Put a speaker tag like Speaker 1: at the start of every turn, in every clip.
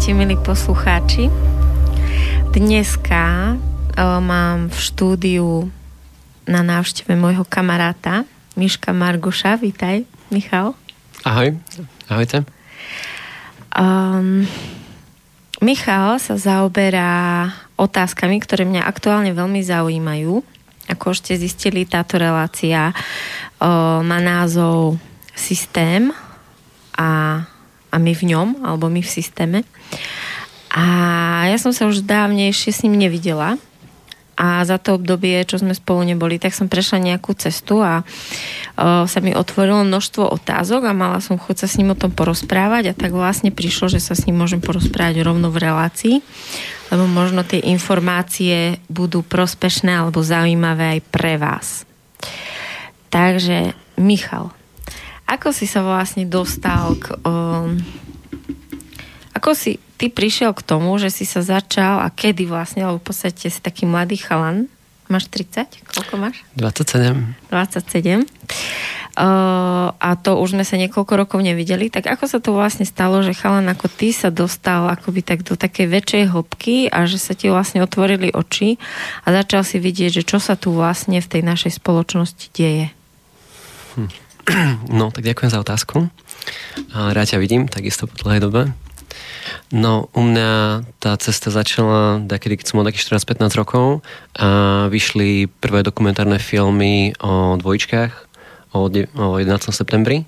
Speaker 1: Vítajte, milí poslucháči. Dneska o, mám v štúdiu na návšteve môjho kamaráta Miška Marguša. Vítaj, Michal.
Speaker 2: Ahoj, ahojte.
Speaker 1: Um, Michal sa zaoberá otázkami, ktoré mňa aktuálne veľmi zaujímajú. Ako ste zistili, táto relácia o, má názov Systém a a my v ňom, alebo my v systéme. A ja som sa už dávnejšie s ním nevidela a za to obdobie, čo sme spolu neboli, tak som prešla nejakú cestu a o, sa mi otvorilo množstvo otázok a mala som chuť sa s ním o tom porozprávať a tak vlastne prišlo, že sa s ním môžem porozprávať rovno v relácii, lebo možno tie informácie budú prospešné alebo zaujímavé aj pre vás. Takže, Michal, ako si sa vlastne dostal k... Um, ako si ty prišiel k tomu, že si sa začal a kedy vlastne, lebo v podstate si taký mladý chalan, máš 30? Koľko máš?
Speaker 2: 27.
Speaker 1: 27. Uh, a to už sme sa niekoľko rokov nevideli, tak ako sa to vlastne stalo, že chalan ako ty sa dostal akoby tak do takej väčšej hĺbky a že sa ti vlastne otvorili oči a začal si vidieť, že čo sa tu vlastne v tej našej spoločnosti deje?
Speaker 2: Hm. No, tak ďakujem za otázku. Rád ťa vidím, takisto po dlhej dobe. No, u mňa tá cesta začala takedy, keď som mal takých 14-15 rokov a vyšli prvé dokumentárne filmy o dvojčkách o, o 11. septembri.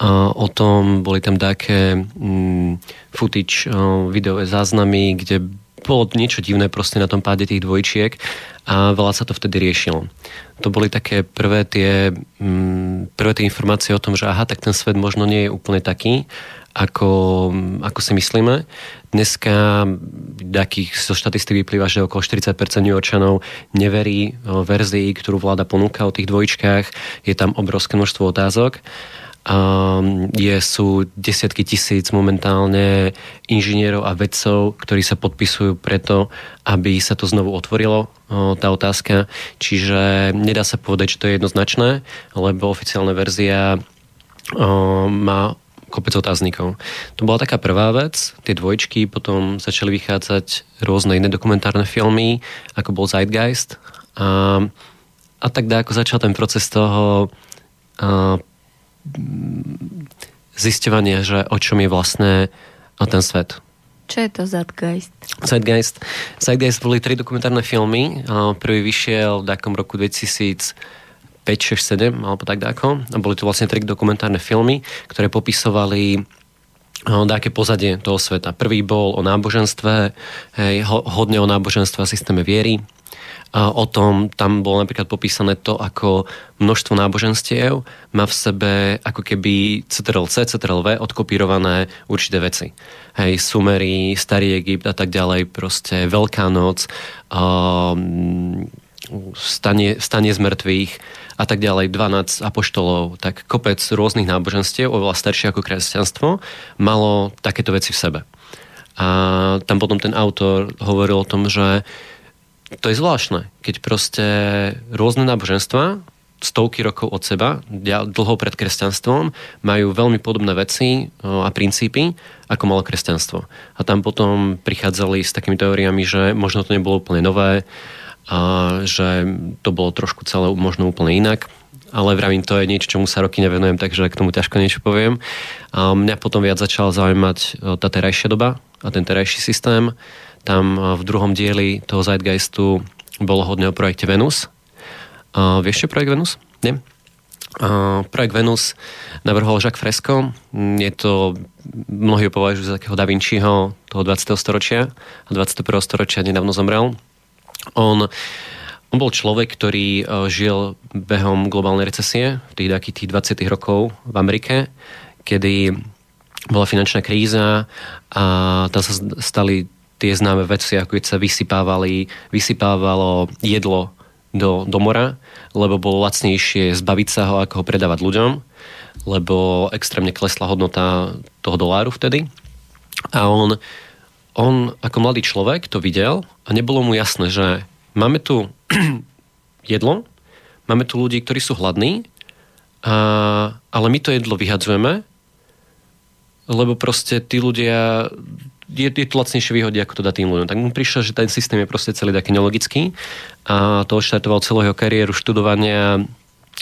Speaker 2: A o tom boli tam také mm, footage, videové záznamy, kde bolo niečo divné proste na tom páde tých dvojčiek a veľa sa to vtedy riešilo. To boli také prvé tie, mm, prvé tie informácie o tom, že aha, tak ten svet možno nie je úplne taký, ako, ako si myslíme. Dneska takých zo štatistik vyplýva, že okolo 40% občanov neverí verzii, ktorú vláda ponúka o tých dvojčkách. Je tam obrovské množstvo otázok. Um, je, sú desiatky tisíc momentálne inžinierov a vedcov, ktorí sa podpisujú preto, aby sa to znovu otvorilo, tá otázka. Čiže nedá sa povedať, že to je jednoznačné, lebo oficiálna verzia má kopec otáznikov. To bola taká prvá vec, tie dvojčky, potom začali vychádzať rôzne iné dokumentárne filmy, ako bol Zeitgeist. A, a tak dá, ako začal ten proces toho a, zisťovanie, že o čom je vlastne ten svet.
Speaker 1: Čo je to Zeitgeist?
Speaker 2: Zeitgeist. Zeitgeist boli tri dokumentárne filmy. Prvý vyšiel v takom roku 2000 5, 6, 7 alebo tak dáko. A boli to vlastne tri dokumentárne filmy, ktoré popisovali dáke pozadie toho sveta. Prvý bol o náboženstve, hej, hodne o náboženstve a systéme viery o tom, tam bolo napríklad popísané to, ako množstvo náboženstiev má v sebe ako keby CTRL-C, CTRL-V odkopírované určité veci. Hej, Sumery, Starý Egypt a tak ďalej, proste Veľká noc, um, stanie, stanie z mŕtvych a tak ďalej, 12 apoštolov, tak kopec rôznych náboženstiev, oveľa staršie ako kresťanstvo, malo takéto veci v sebe. A tam potom ten autor hovoril o tom, že to je zvláštne, keď proste rôzne náboženstva stovky rokov od seba, dlho pred kresťanstvom, majú veľmi podobné veci a princípy, ako malo kresťanstvo. A tam potom prichádzali s takými teóriami, že možno to nebolo úplne nové, a že to bolo trošku celé možno úplne inak. Ale vravím, to je niečo, čomu sa roky nevenujem, takže k tomu ťažko niečo poviem. A mňa potom viac začala zaujímať tá terajšia doba a ten terajší systém tam eh, v druhom dieli toho Zeitgeistu bolo hodne o projekte Venus. Uh, vieš čo projekt Venus? Nie? Uh, projekt Venus navrhol Jacques Fresco. Je to, mnohí považujú za takého Da Vinciho toho 20. storočia a 21. storočia nedávno zomrel. On, on bol človek, ktorý uh, žil behom globálnej recesie v tých tých 20. rokov v Amerike, kedy bola finančná kríza a tam sa stali tie známe veci, ako keď sa vysypávali, vysypávalo jedlo do, do mora, lebo bolo lacnejšie zbaviť sa ho, ako ho predávať ľuďom, lebo extrémne klesla hodnota toho doláru vtedy. A on, on ako mladý človek to videl a nebolo mu jasné, že máme tu jedlo, máme tu ľudí, ktorí sú hladní, a, ale my to jedlo vyhadzujeme, lebo proste tí ľudia je, je to lacnejšie výhody, ako to dá tým ľuďom. Tak mu prišlo, že ten systém je proste celý taký nelogický a to odštartoval celú jeho kariéru študovania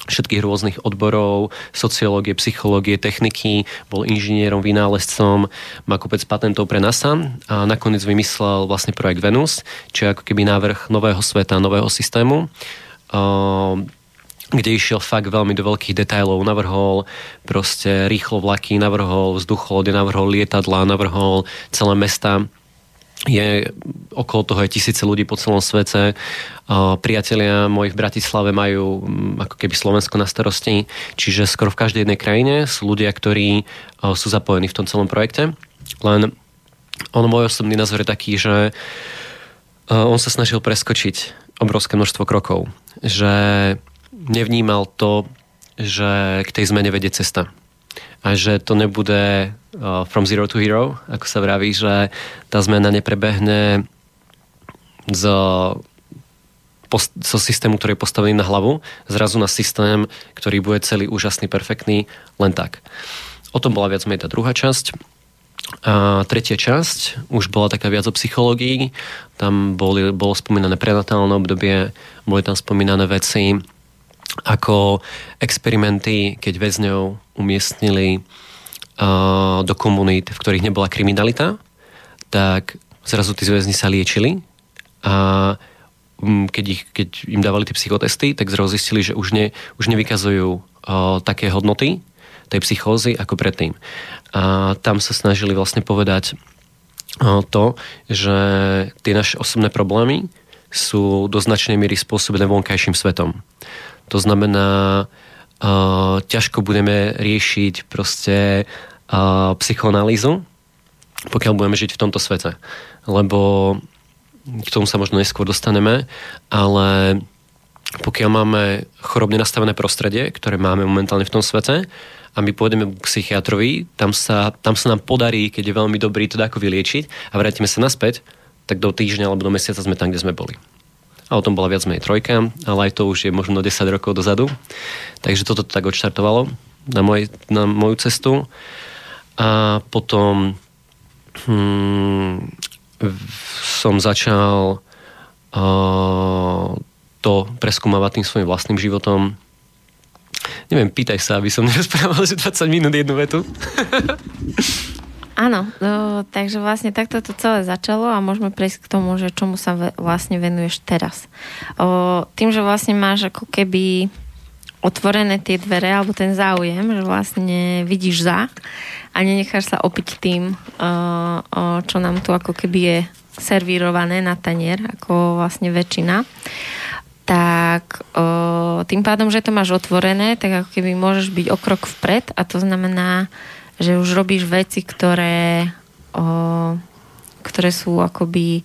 Speaker 2: všetkých rôznych odborov, sociológie, psychológie, techniky, bol inžinierom, vynálezcom, má kopec patentov pre NASA a nakoniec vymyslel vlastne projekt Venus, čo je ako keby návrh nového sveta, nového systému kde išiel fakt veľmi do veľkých detailov, navrhol proste rýchlo vlaky, navrhol vzducholody, navrhol lietadla, navrhol celé mesta je okolo toho je tisíce ľudí po celom svete. Priatelia moji v Bratislave majú mm, ako keby Slovensko na starosti, čiže skoro v každej jednej krajine sú ľudia, ktorí sú zapojení v tom celom projekte. Len on môj osobný názor je taký, že on sa snažil preskočiť obrovské množstvo krokov. Že nevnímal to, že k tej zmene vedie cesta a že to nebude uh, from zero to hero, ako sa vraví, že tá zmena neprebehne z post, zo systému, ktorý je postavený na hlavu, zrazu na systém, ktorý bude celý úžasný, perfektný, len tak. O tom bola viac menej tá druhá časť. A tretia časť už bola taká viac o psychológii. Tam boli, bolo spomínané prenatálne obdobie, boli tam spomínané veci ako experimenty, keď väzňov umiestnili uh, do komunít, v ktorých nebola kriminalita, tak zrazu tí väzni sa liečili a keď, ich, keď im dávali tie psychotesty, tak zrazu zistili, že už, ne, už nevykazujú uh, také hodnoty tej psychózy ako predtým. A tam sa snažili vlastne povedať uh, to, že tie naše osobné problémy sú do značnej miery spôsobené vonkajším svetom. To znamená, uh, ťažko budeme riešiť proste uh, psychoanalýzu, pokiaľ budeme žiť v tomto svete. Lebo k tomu sa možno neskôr dostaneme, ale pokiaľ máme chorobne nastavené prostredie, ktoré máme momentálne v tom svete, a my pôjdeme k psychiatrovi, tam sa, tam sa nám podarí, keď je veľmi dobrý, to ako vyliečiť a vrátime sa naspäť, tak do týždňa alebo do mesiaca sme tam, kde sme boli a o tom bola viac menej trojka, ale aj to už je možno 10 rokov dozadu. Takže toto tak odštartovalo na, moj, na moju cestu. A potom hmm, som začal uh, to preskúmavať tým svojim vlastným životom. Neviem, pýtaj sa, aby som nerozprával že 20 minút jednu vetu.
Speaker 1: Áno, no, takže vlastne takto to celé začalo a môžeme prejsť k tomu, že čomu sa vlastne venuješ teraz. O, tým, že vlastne máš ako keby otvorené tie dvere alebo ten záujem, že vlastne vidíš za a nenecháš sa opiť tým, o, o, čo nám tu ako keby je servírované na tanier, ako vlastne väčšina tak o, tým pádom, že to máš otvorené, tak ako keby môžeš byť o krok vpred a to znamená, že už robíš veci, ktoré, o, ktoré sú akoby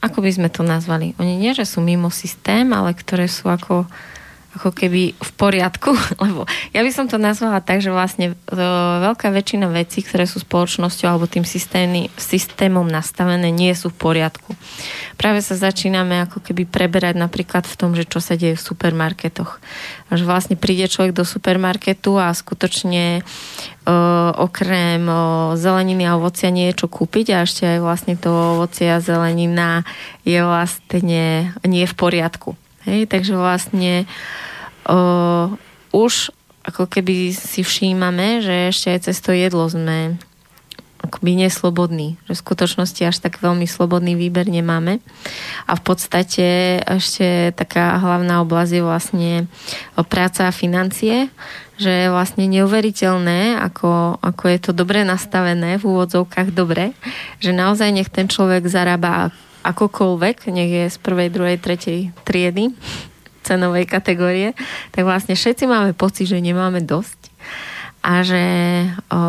Speaker 1: ako by sme to nazvali? Oni nie, že sú mimo systém, ale ktoré sú ako ako keby v poriadku, lebo ja by som to nazvala tak, že vlastne e, veľká väčšina vecí, ktoré sú spoločnosťou alebo tým systémy, systémom nastavené, nie sú v poriadku. Práve sa začíname ako keby preberať napríklad v tom, že čo sa deje v supermarketoch. Až vlastne príde človek do supermarketu a skutočne e, okrem o, zeleniny a ovocia nie je čo kúpiť a ešte aj vlastne to ovocia a zelenina je vlastne nie v poriadku. Hej, takže vlastne o, už ako keby si všímame, že ešte aj cez to jedlo sme akoby neslobodní, že v skutočnosti až tak veľmi slobodný výber nemáme. A v podstate ešte taká hlavná oblasť je vlastne práca a financie, že je vlastne neuveriteľné, ako, ako je to dobre nastavené, v úvodzovkách dobre, že naozaj nech ten človek zarába akokoľvek, nech je z prvej, druhej, tretej triedy cenovej kategórie, tak vlastne všetci máme pocit, že nemáme dosť a že o,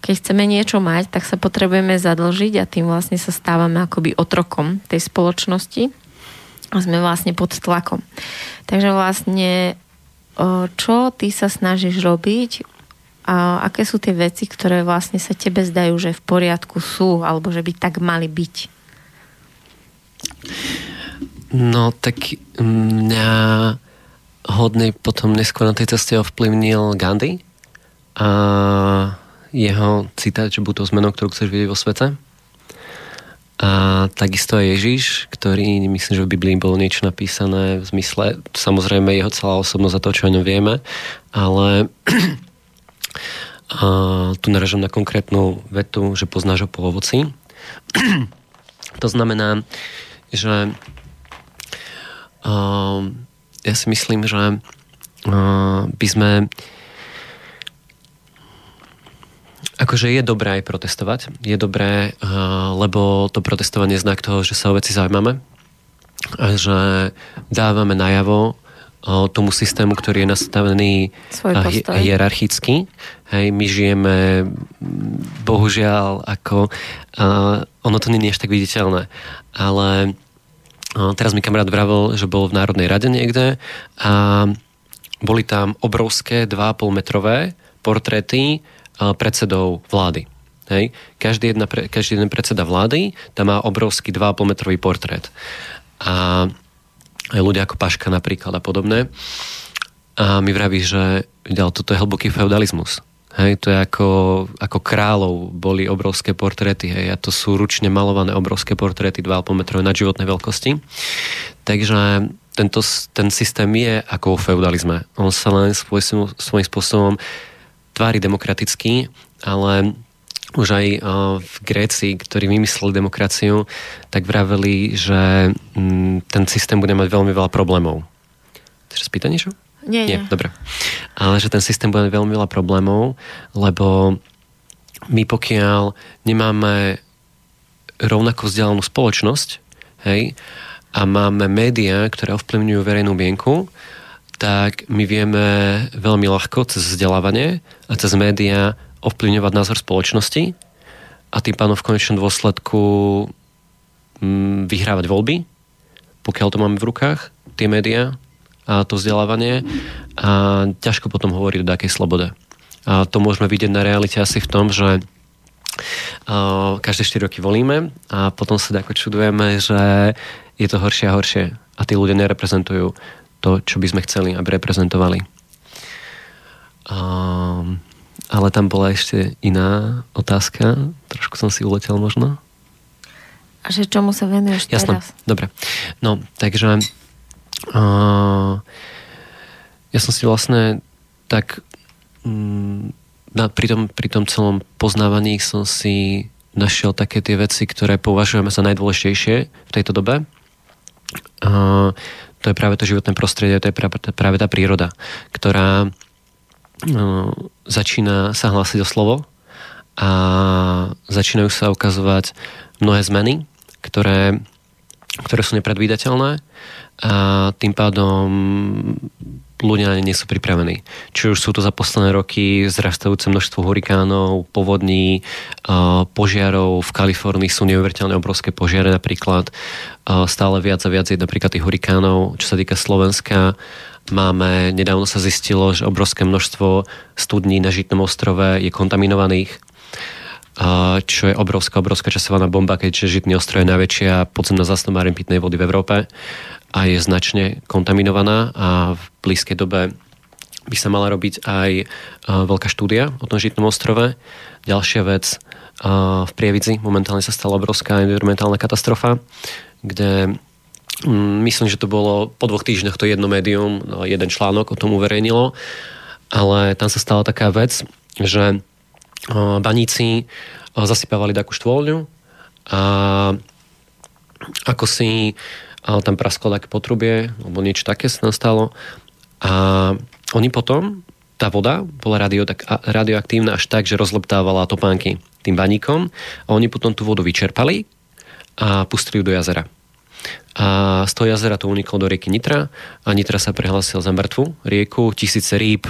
Speaker 1: keď chceme niečo mať, tak sa potrebujeme zadlžiť a tým vlastne sa stávame akoby otrokom tej spoločnosti a sme vlastne pod tlakom. Takže vlastne o, čo ty sa snažíš robiť a aké sú tie veci, ktoré vlastne sa tebe zdajú, že v poriadku sú alebo že by tak mali byť?
Speaker 2: No tak mňa hodnej potom neskôr na tej ceste ovplyvnil Gandhi a jeho citát, že buď to zmenou, ktorú chceš vidieť vo svete. A takisto aj Ježiš, ktorý myslím, že v Biblii bolo niečo napísané v zmysle, samozrejme jeho celá osobnosť za to, čo o ňom vieme, ale a tu naražam na konkrétnu vetu, že poznáš ho po ovoci. to znamená, že uh, ja si myslím, že uh, by sme Akože je dobré aj protestovať. Je dobré, lebo to protestovanie je znak toho, že sa o veci zaujímame a že dávame najavo tomu systému, ktorý je nastavený hierarchicky. Hej, my žijeme bohužiaľ ako uh, ono to nie je až tak viditeľné, ale uh, teraz mi kamarát vravel, že bol v Národnej rade niekde a boli tam obrovské 2,5 metrové portréty predsedov vlády. Hej. Každý, jedna, každý jeden predseda vlády tam má obrovský 2,5 metrový portrét. A aj ľudia ako Paška napríklad a podobné. A mi vraví, že ďal, toto je hlboký feudalizmus. Hej, to je ako, ako kráľov boli obrovské portréty, hej, a to sú ručne malované obrovské portréty 2,5 metrové nadživotnej veľkosti. Takže tento, ten systém je ako v feudalizme. On sa len svoj, svojím spôsobom tvári demokraticky, ale už aj v Grécii, ktorí vymysleli demokraciu, tak vraveli, že mm, ten systém bude mať veľmi veľa problémov. Chceš spýtať niečo?
Speaker 1: Nie, nie.
Speaker 2: Dobre. Ale že ten systém bude veľmi veľa problémov, lebo my pokiaľ nemáme rovnako vzdelanú spoločnosť, hej, a máme médiá, ktoré ovplyvňujú verejnú mienku, tak my vieme veľmi ľahko cez vzdelávanie a cez médiá ovplyvňovať názor spoločnosti a tým pádom v konečnom dôsledku mm, vyhrávať voľby, pokiaľ to máme v rukách, tie médiá to vzdelávanie a ťažko potom hovoriť o takej slobode. A to môžeme vidieť na realite asi v tom, že každé 4 roky volíme a potom sa ako čudujeme, že je to horšie a horšie a tí ľudia nereprezentujú to, čo by sme chceli, aby reprezentovali. Um, ale tam bola ešte iná otázka. Trošku som si uletel možno.
Speaker 1: A že čomu sa venuješ
Speaker 2: Jasné.
Speaker 1: teraz?
Speaker 2: Dobre. No, takže uh, ja som si vlastne tak um, na, pri, tom, pri tom celom poznávaní som si našiel také tie veci, ktoré považujeme za najdôležitejšie v tejto dobe. Uh, to je práve to životné prostredie, to je práve tá príroda, ktorá no, začína sa hlásiť o slovo a začínajú sa ukazovať mnohé zmeny, ktoré, ktoré sú nepredvídateľné a tým pádom ľudia nie sú pripravení. Či už sú to za posledné roky zrastajúce množstvo hurikánov, povodní, požiarov. V Kalifornii sú neuveriteľne obrovské požiare napríklad. Stále viac a viac je napríklad tých hurikánov. Čo sa týka Slovenska, máme, nedávno sa zistilo, že obrovské množstvo studní na Žitnom ostrove je kontaminovaných čo je obrovská, obrovská časovaná bomba, keďže Žitný ostrov je najväčšia podzemná zásoba pitnej vody v Európe a je značne kontaminovaná a v blízkej dobe by sa mala robiť aj veľká štúdia o tom Žitnom ostrove. Ďalšia vec, v Prievidzi momentálne sa stala obrovská environmentálna katastrofa, kde mm, myslím, že to bolo po dvoch týždňoch to jedno médium, no, jeden článok o tom uverejnilo, ale tam sa stala taká vec, že baníci zasypávali takú štvoľňu a ako si ale tam prasklo také potrubie, alebo niečo také sa nastalo. A oni potom, tá voda bola radio, tak, radioaktívna až tak, že rozleptávala topánky tým baníkom a oni potom tú vodu vyčerpali a pustili ju do jazera. A z toho jazera to uniklo do rieky Nitra a Nitra sa prihlásil za mŕtvu rieku, tisíce rýb,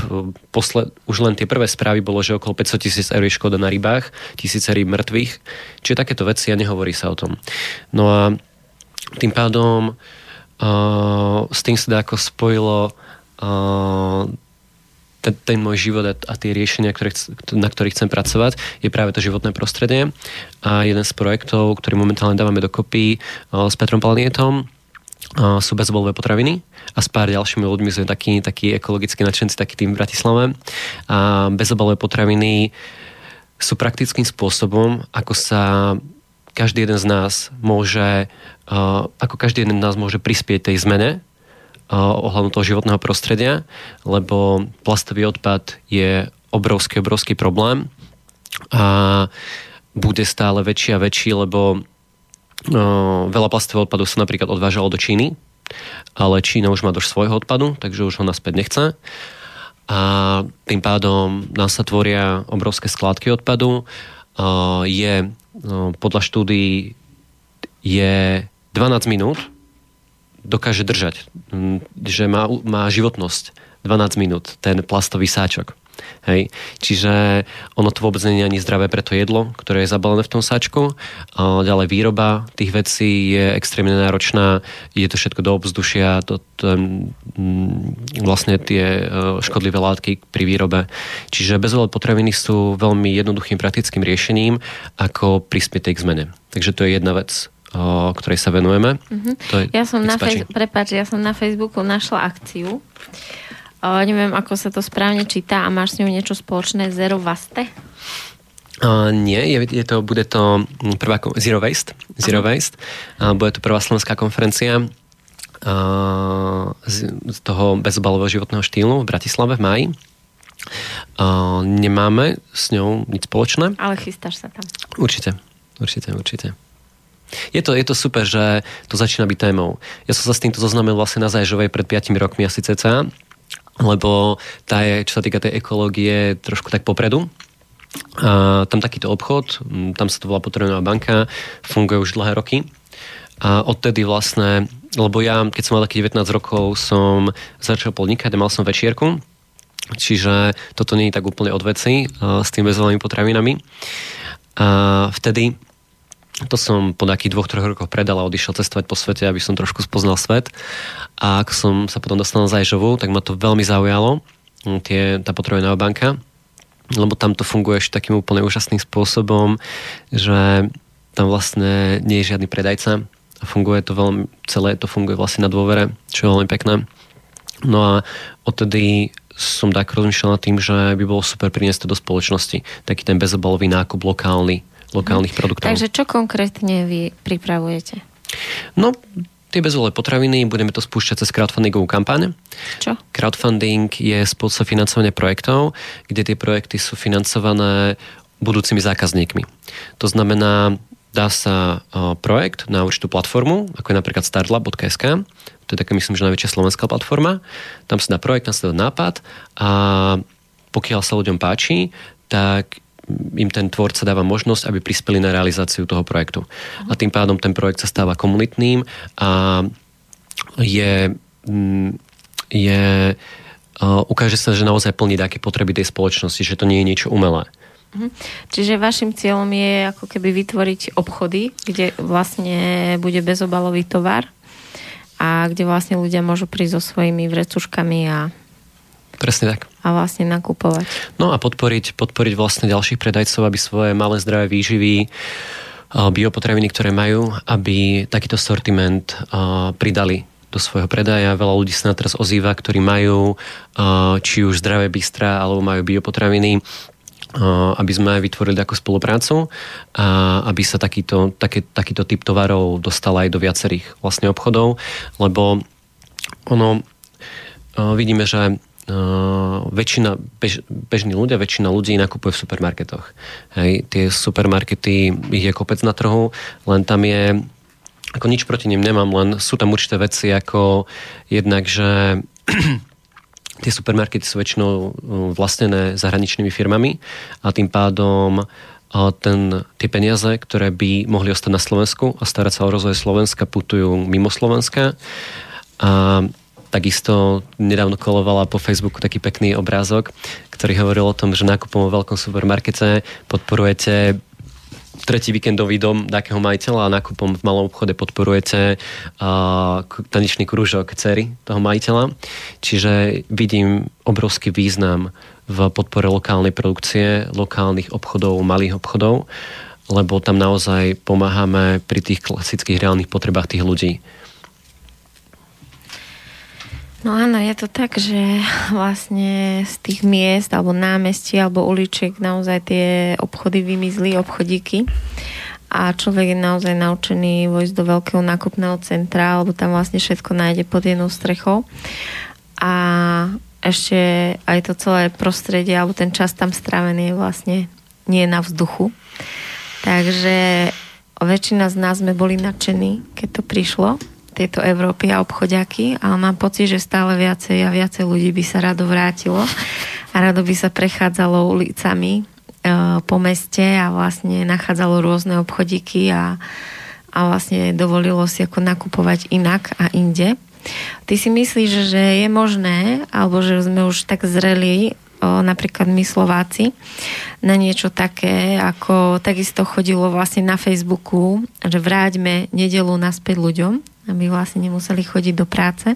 Speaker 2: posled, už len tie prvé správy bolo, že okolo 500 tisíc eur je škoda na rybách, tisíce rýb mŕtvych, čiže takéto veci a nehovorí sa o tom. No a tým pádom uh, s tým sa ako spojilo uh, ten, ten môj život a, a tie riešenia, ktoré, na ktorých chcem pracovať, je práve to životné prostredie. A jeden z projektov, ktorý momentálne dávame dokopy uh, s Petrom Palnietom, uh, sú bezobolové potraviny a s pár ďalšími ľuďmi sme takí, takí ekologicky nadšenci, taký tým v Bratislave. A bezobolové potraviny sú praktickým spôsobom, ako sa každý jeden z nás môže, ako každý jeden z nás môže prispieť tej zmene ohľadom toho životného prostredia, lebo plastový odpad je obrovský, obrovský problém a bude stále väčší a väčší, lebo veľa plastového odpadu sa napríklad odvážalo do Číny, ale Čína už má dosť svojho odpadu, takže už ho naspäť nechce a tým pádom nám sa tvoria obrovské skládky odpadu. Je podľa štúdií je 12 minút dokáže držať, že má, má životnosť 12 minút ten plastový sáčok. Hej. Čiže ono to vôbec nie je ani zdravé pre to jedlo, ktoré je zabalené v tom sačku. A ďalej výroba tých vecí je extrémne náročná, je to všetko do obzdušia, to, to, vlastne tie e, škodlivé látky pri výrobe. Čiže bezvolé potraviny sú veľmi jednoduchým praktickým riešením, ako prispieť k zmene. Takže to je jedna vec, o ktorej sa venujeme. Mm-hmm. To je,
Speaker 1: ja som na, fej- prepáč, ja som na Facebooku našla akciu Uh, neviem, ako sa to správne číta a máš s ňou niečo spoločné Zero Vaste?
Speaker 2: Uh, nie, je, je to, bude to prvá Zero Waste, Zero Aha. Waste. Uh, bude to prvá slovenská konferencia uh, z, z toho bezobalového životného štýlu v Bratislave v maji. Uh, nemáme s ňou nič spoločné.
Speaker 1: Ale chystáš sa tam.
Speaker 2: Určite, určite, určite. Je to, je to super, že to začína byť témou. Ja som sa s týmto zoznámil vlastne na Zajžovej pred 5 rokmi asi cca lebo tá je, čo sa týka tej ekológie, trošku tak popredu. A tam takýto obchod, tam sa to volá Potravinová banka, funguje už dlhé roky. A odtedy vlastne, lebo ja, keď som mal taký 19 rokov, som začal podnikať a mal som večierku, čiže toto nie je tak úplne od veci s tými bezvolenými potravinami. A vtedy to som po takých dvoch, troch rokoch predal a odišiel cestovať po svete, aby som trošku spoznal svet. A ak som sa potom dostal na Zajžovu, tak ma to veľmi zaujalo, mm, tie, tá potravinová banka, lebo tam to funguje ešte takým úplne úžasným spôsobom, že tam vlastne nie je žiadny predajca a funguje to veľmi, celé to funguje vlastne na dôvere, čo je veľmi pekné. No a odtedy som tak rozmýšľal nad tým, že by bolo super priniesť to do spoločnosti. Taký ten bezobalový nákup lokálny, lokálnych produktov.
Speaker 1: Takže čo konkrétne vy pripravujete?
Speaker 2: No, tie bezvolé potraviny, budeme to spúšťať cez crowdfundingovú kampaň.
Speaker 1: Čo?
Speaker 2: Crowdfunding je spôsob financovania projektov, kde tie projekty sú financované budúcimi zákazníkmi. To znamená, dá sa projekt na určitú platformu, ako je napríklad startlab.sk, to je taká, myslím, že najväčšia slovenská platforma. Tam sa dá projekt, nasleduje nápad a pokiaľ sa ľuďom páči, tak im ten tvorca dáva možnosť, aby prispeli na realizáciu toho projektu. A tým pádom ten projekt sa stáva komunitným a je, mm, je ukáže sa, že naozaj plní také potreby tej spoločnosti, že to nie je niečo umelé.
Speaker 1: Mhm. Čiže vašim cieľom je ako keby vytvoriť obchody, kde vlastne bude bezobalový tovar a kde vlastne ľudia môžu prísť so svojimi vrecuškami a
Speaker 2: Presne tak.
Speaker 1: A vlastne nakupovať.
Speaker 2: No a podporiť, podporiť vlastne ďalších predajcov, aby svoje malé zdravé výživy, biopotraviny, ktoré majú, aby takýto sortiment pridali do svojho predaja. Veľa ľudí sa na teraz ozýva, ktorí majú či už zdravé bystra, alebo majú biopotraviny, aby sme vytvorili takú spoluprácu a aby sa takýto, taký, takýto typ tovarov dostal aj do viacerých vlastne obchodov, lebo ono vidíme, že Uh, väčšina, bež, bežní ľudia, väčšina ľudí nakupuje v supermarketoch. Hej, tie supermarkety, ich je kopec na trhu, len tam je, ako nič proti nim nemám, len sú tam určité veci ako jednak, že tie supermarkety sú väčšinou uh, vlastnené zahraničnými firmami a tým pádom uh, ten, tie peniaze, ktoré by mohli ostať na Slovensku a starať sa o rozvoj Slovenska, putujú mimo Slovenska. A Takisto nedávno kolovala po Facebooku taký pekný obrázok, ktorý hovoril o tom, že nákupom vo veľkom supermarkete podporujete tretí víkendový dom nejakého majiteľa a nákupom v malom obchode podporujete uh, tanečný krúžok cery toho majiteľa. Čiže vidím obrovský význam v podpore lokálnej produkcie, lokálnych obchodov, malých obchodov, lebo tam naozaj pomáhame pri tých klasických reálnych potrebách tých ľudí.
Speaker 1: No áno, je to tak, že vlastne z tých miest alebo námestí alebo uličiek naozaj tie obchody vymizli, obchodíky. a človek je naozaj naučený vojsť do veľkého nákupného centra, lebo tam vlastne všetko nájde pod jednou strechou. A ešte aj to celé prostredie, alebo ten čas tam strávený je vlastne nie na vzduchu. Takže väčšina z nás sme boli nadšení, keď to prišlo, tejto Európy a obchodiaky, ale mám pocit, že stále viacej a viacej ľudí by sa rado vrátilo a rado by sa prechádzalo ulicami e, po meste a vlastne nachádzalo rôzne obchodíky a, a vlastne dovolilo si ako nakupovať inak a inde. Ty si myslíš, že je možné, alebo že sme už tak zreli o, napríklad my Slováci, na niečo také, ako takisto chodilo vlastne na Facebooku, že vráťme nedelu naspäť ľuďom, aby vlastne nemuseli chodiť do práce.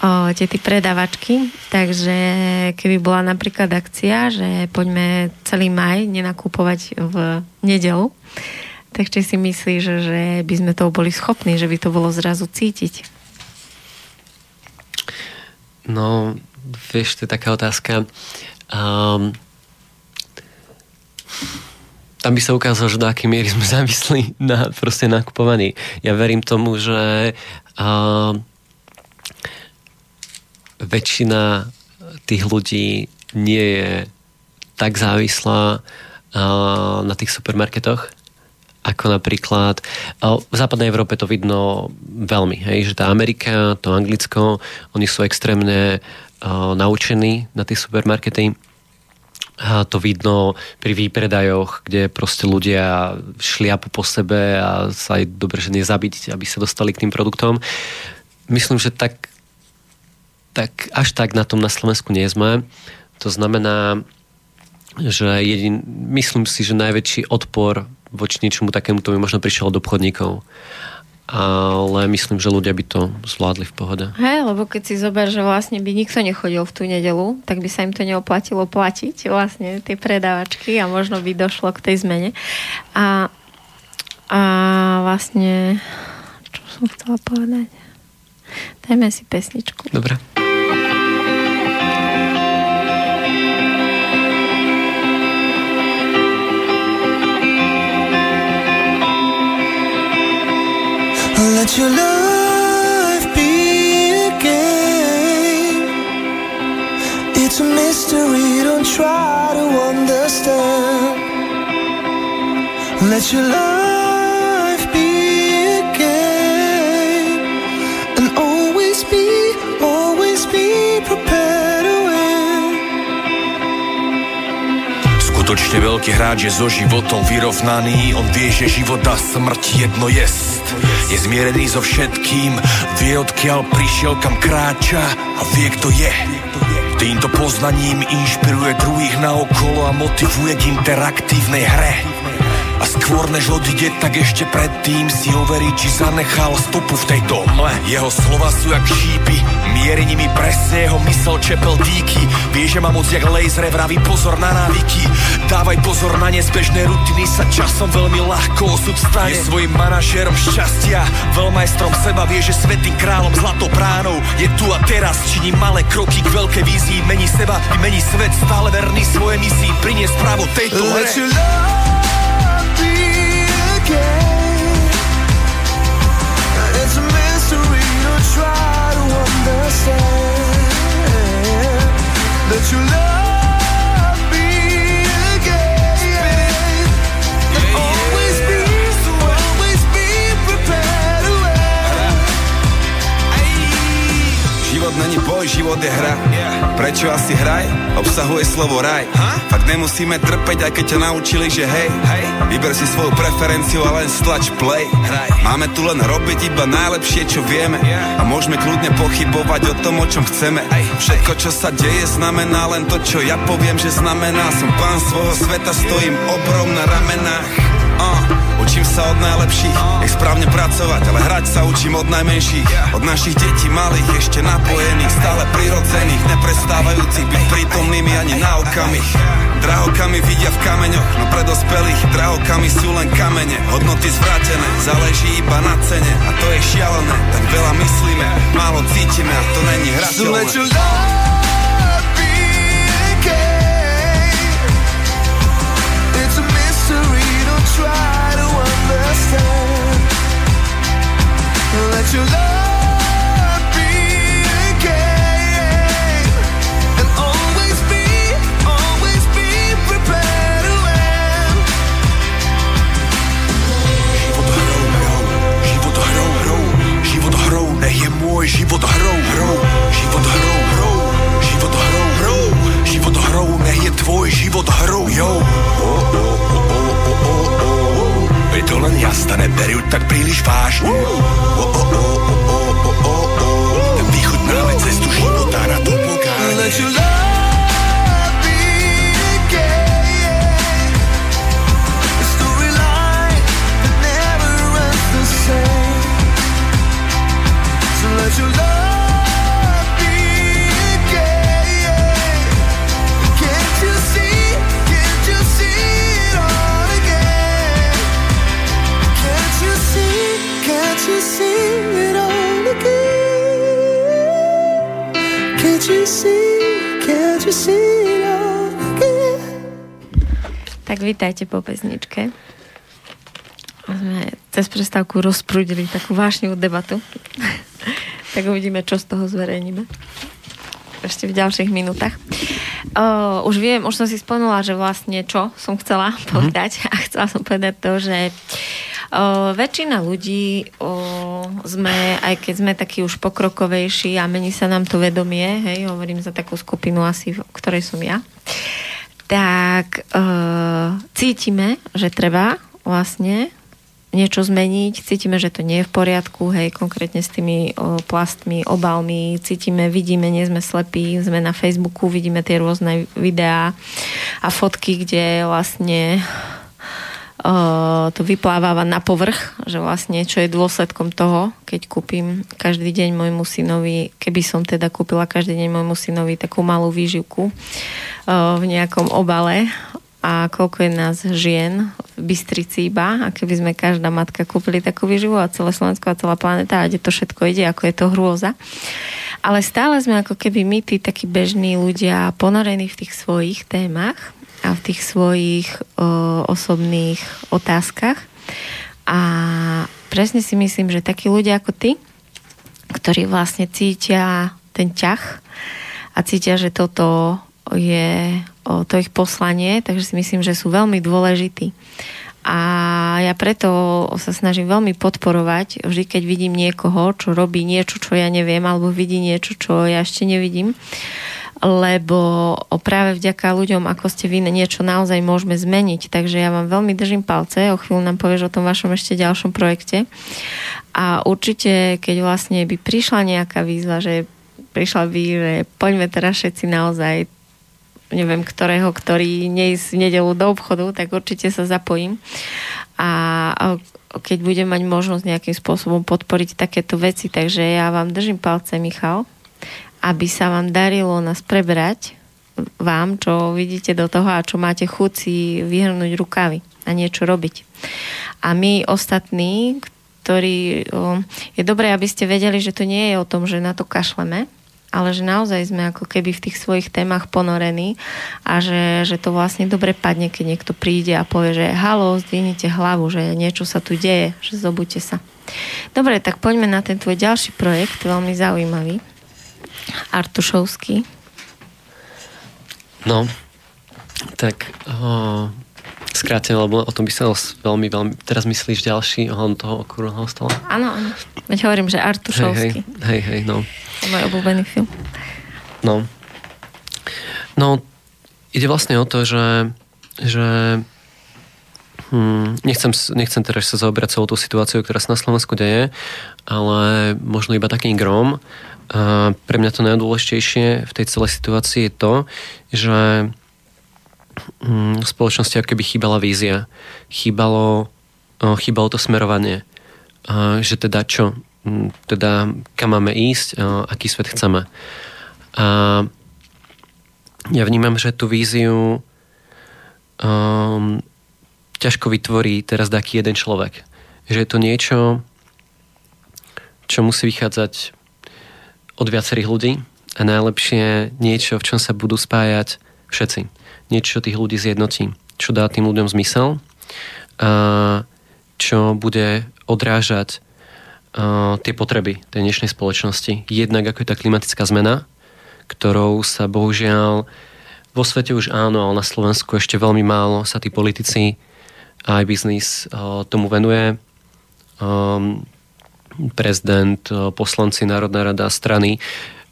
Speaker 1: O, tie predavačky, takže keby bola napríklad akcia, že poďme celý maj nenakupovať v nedelu, tak či si myslíš, že by sme toho boli schopní, že by to bolo zrazu cítiť?
Speaker 2: No, vieš, to je taká otázka. Um, tam by sa ukázalo, že do akej miery sme závislí na proste nakupovaní. Ja verím tomu, že uh, väčšina tých ľudí nie je tak závislá uh, na tých supermarketoch, ako napríklad v západnej Európe to vidno veľmi, hej, že tá Amerika, to Anglicko, oni sú extrémne uh, naučení na tie supermarkety. A to vidno pri výpredajoch, kde proste ľudia šliapu po sebe a sa aj dobre, že nezabiť, aby sa dostali k tým produktom. Myslím, že tak, tak až tak na tom na Slovensku nie sme. To znamená, že jedin, myslím si, že najväčší odpor voči niečomu takému to by možno prišiel od obchodníkov ale myslím, že ľudia by to zvládli v pohode.
Speaker 1: Hej, lebo keď si zober, že vlastne by nikto nechodil v tú nedelu, tak by sa im to neoplatilo platiť vlastne tie predávačky a možno by došlo k tej zmene. A, a vlastne, čo som chcela povedať? Dajme si pesničku.
Speaker 2: Dobre. Let your life be a game. It's a mystery, don't try to understand. Let your life be a game. And always be, always be prepared Skutočne veľký hráč je so životom vyrovnaný. On vie, že život a smrť jedno jest. Je zmierený so všetkým, vie odkiaľ prišiel, kam kráča a vie, kto je. Týmto poznaním inšpiruje druhých na okolo a motivuje k interaktívnej hre. A skôr než odíde, tak ešte predtým si overí, či zanechal stopu v tejto mle. Jeho slova sú jak šípy, mieri nimi presne jeho mysel čepel díky. Vie, že má moc jak laser, vraví pozor na návyky. Dávaj pozor na nezbežné rutiny, sa časom veľmi ľahko osud stane. Je svojim manažérom šťastia, veľmajstrom seba, vie, že svetým kráľom zlatou bránou. Je tu a teraz, činí malé kroky k veľkej vízii, mení seba, mení svet, stále verný svoje misii, priniesť právo tejto hre. That you love
Speaker 3: Život není boj, život je hra. Prečo asi hraj? Obsahuje slovo raj. Fakt nemusíme trpeť, aj keď ťa naučili, že hej. Vyber si svoju preferenciu a len stlač play. Máme tu len robiť iba najlepšie, čo vieme. A môžeme kľudne pochybovať o tom, o čom chceme. Všetko, čo sa deje, znamená len to, čo ja poviem, že znamená. Som pán svojho sveta, stojím obrom na ramenách sa od najlepších, ich správne pracovať, ale hrať sa učím od najmenších. Od našich detí malých, ešte napojených, stále prirodzených, neprestávajúcich byť prítomnými ani na okamih. Drahokamy vidia v kameňoch, no pre dospelých drahokamy sú len kamene, hodnoty zvrátené, záleží iba na cene. A to je šialené, tak veľa myslíme, málo cítime a to není hrateľné. It's a mystery, try to understand.
Speaker 1: Po pesničke. Sme cez prestávku rozprúdili takú vášnivú debatu. tak uvidíme, čo z toho zverejníme. Ešte v ďalších minútach. Uh, už viem, už som si spomenula, že vlastne čo som chcela povedať. A chcela som povedať to, že uh, väčšina ľudí uh, sme, aj keď sme takí už pokrokovejší a mení sa nám to vedomie, hej, hovorím za takú skupinu asi, v ktorej som ja, tak uh, cítime, že treba vlastne niečo zmeniť, cítime, že to nie je v poriadku, hej, konkrétne s tými o, plastmi, obalmi, cítime, vidíme, nie sme slepí, sme na Facebooku, vidíme tie rôzne videá a fotky, kde vlastne to vypláváva na povrch, že vlastne čo je dôsledkom toho, keď kúpim každý deň môjmu synovi, keby som teda kúpila každý deň môjmu synovi takú malú výživku v nejakom obale a koľko je nás žien v Bystrici iba a keby sme každá matka kúpili takú výživu a celé Slovensko a celá planeta a kde to všetko ide, ako je to hrôza. Ale stále sme ako keby my, tí takí bežní ľudia, ponorení v tých svojich témach a v tých svojich o, osobných otázkach. A presne si myslím, že takí ľudia ako ty, ktorí vlastne cítia ten ťah a cítia, že toto je o, to ich poslanie, takže si myslím, že sú veľmi dôležití. A ja preto sa snažím veľmi podporovať, vždy keď vidím niekoho, čo robí niečo, čo ja neviem, alebo vidí niečo, čo ja ešte nevidím, lebo práve vďaka ľuďom, ako ste vy, niečo naozaj môžeme zmeniť. Takže ja vám veľmi držím palce, o chvíľu nám povieš o tom vašom ešte ďalšom projekte. A určite, keď vlastne by prišla nejaká výzva, že prišla by, že poďme teraz všetci naozaj neviem ktorého, ktorý neísť v nedelu do obchodu, tak určite sa zapojím. A keď budem mať možnosť nejakým spôsobom podporiť takéto veci, takže ja vám držím palce, Michal, aby sa vám darilo nás prebrať vám, čo vidíte do toho a čo máte chuť si vyhrnúť rukavy a niečo robiť. A my ostatní, ktorí... Je dobré, aby ste vedeli, že to nie je o tom, že na to kašleme, ale že naozaj sme ako keby v tých svojich témach ponorení a že, že to vlastne dobre padne, keď niekto príde a povie, že halo, zdvihnite hlavu, že niečo sa tu deje, že zobudte sa. Dobre, tak poďme na ten tvoj ďalší projekt, veľmi zaujímavý. Artušovský.
Speaker 2: No, tak uh, skrátené, lebo o tom by sa veľmi, veľmi... Teraz myslíš ďalší ohľadom toho okrúhleho stola?
Speaker 1: Áno, áno. Veď hovorím, že Artušovský.
Speaker 2: Hej, hej, hej, no.
Speaker 1: To je môj obľúbený film.
Speaker 2: No. No, ide vlastne o to, že, že hm, nechcem, nechcem teraz sa zaoberať celou tú situáciu, ktorá sa na Slovensku deje, ale možno iba takým grom. A pre mňa to najdôležitejšie v tej celej situácii je to, že hm, v spoločnosti ako keby chýbala vízia. Chýbalo, chýbalo to smerovanie. A, že teda čo? Hm, teda kam máme ísť, aký svet chceme. A ja vnímam, že tú víziu um, ťažko vytvorí teraz taký jeden človek. Že je to niečo, čo musí vychádzať od viacerých ľudí a najlepšie niečo, v čom sa budú spájať všetci. Niečo, čo tých ľudí zjednotí. Čo dá tým ľuďom zmysel a čo bude odrážať uh, tie potreby tej dnešnej spoločnosti. Jednak ako je tá klimatická zmena, ktorou sa bohužiaľ vo svete už áno, ale na Slovensku ešte veľmi málo sa tí politici a aj biznis uh, tomu venuje. Um, prezident, uh, poslanci, Národná rada, strany.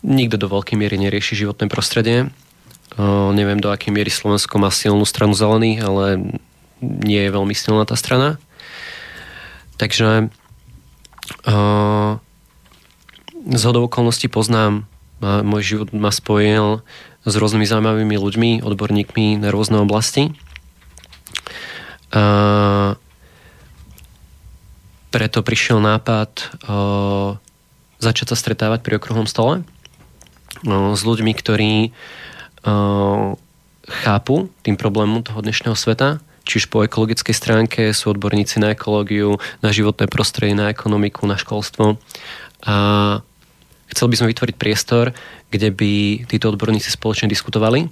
Speaker 2: Nikto do veľkej miery nerieši životné prostredie. Uh, neviem, do akej miery Slovensko má silnú stranu zelených, ale nie je veľmi silná tá strana. Takže Uh, z hodou okolností poznám, môj život ma spojil s rôznymi zaujímavými ľuďmi, odborníkmi na rôzne oblasti. A preto prišiel nápad začať sa stretávať pri okruhom stole s ľuďmi, ktorí chápu tým problémom toho dnešného sveta, či už po ekologickej stránke sú odborníci na ekológiu, na životné prostredie, na ekonomiku, na školstvo. A chcel by sme vytvoriť priestor, kde by títo odborníci spoločne diskutovali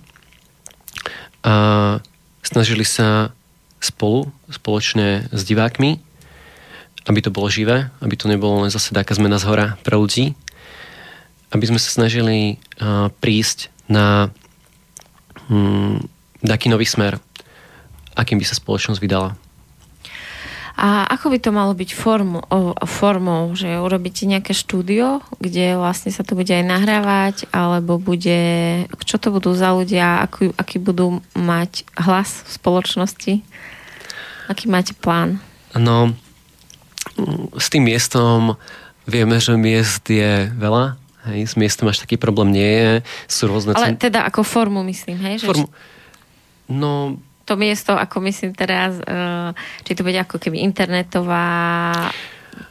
Speaker 2: a snažili sa spolu, spoločne s divákmi, aby to bolo živé, aby to nebolo len zase taká zmena z hora pre ľudí, aby sme sa snažili uh, prísť na um, taký nový smer, akým by sa spoločnosť vydala.
Speaker 1: A ako by to malo byť formu, o, formou, že urobíte nejaké štúdio, kde vlastne sa to bude aj nahrávať, alebo bude, čo to budú za ľudia, aký, aký budú mať hlas v spoločnosti? Aký máte plán?
Speaker 2: No, s tým miestom vieme, že miest je veľa, hej, s miestom až taký problém nie je, sú rôzne...
Speaker 1: Ale teda ako formu myslím, hej? Že formu...
Speaker 2: No,
Speaker 1: to miesto, ako myslím teraz, eh, či to bude ako keby internetová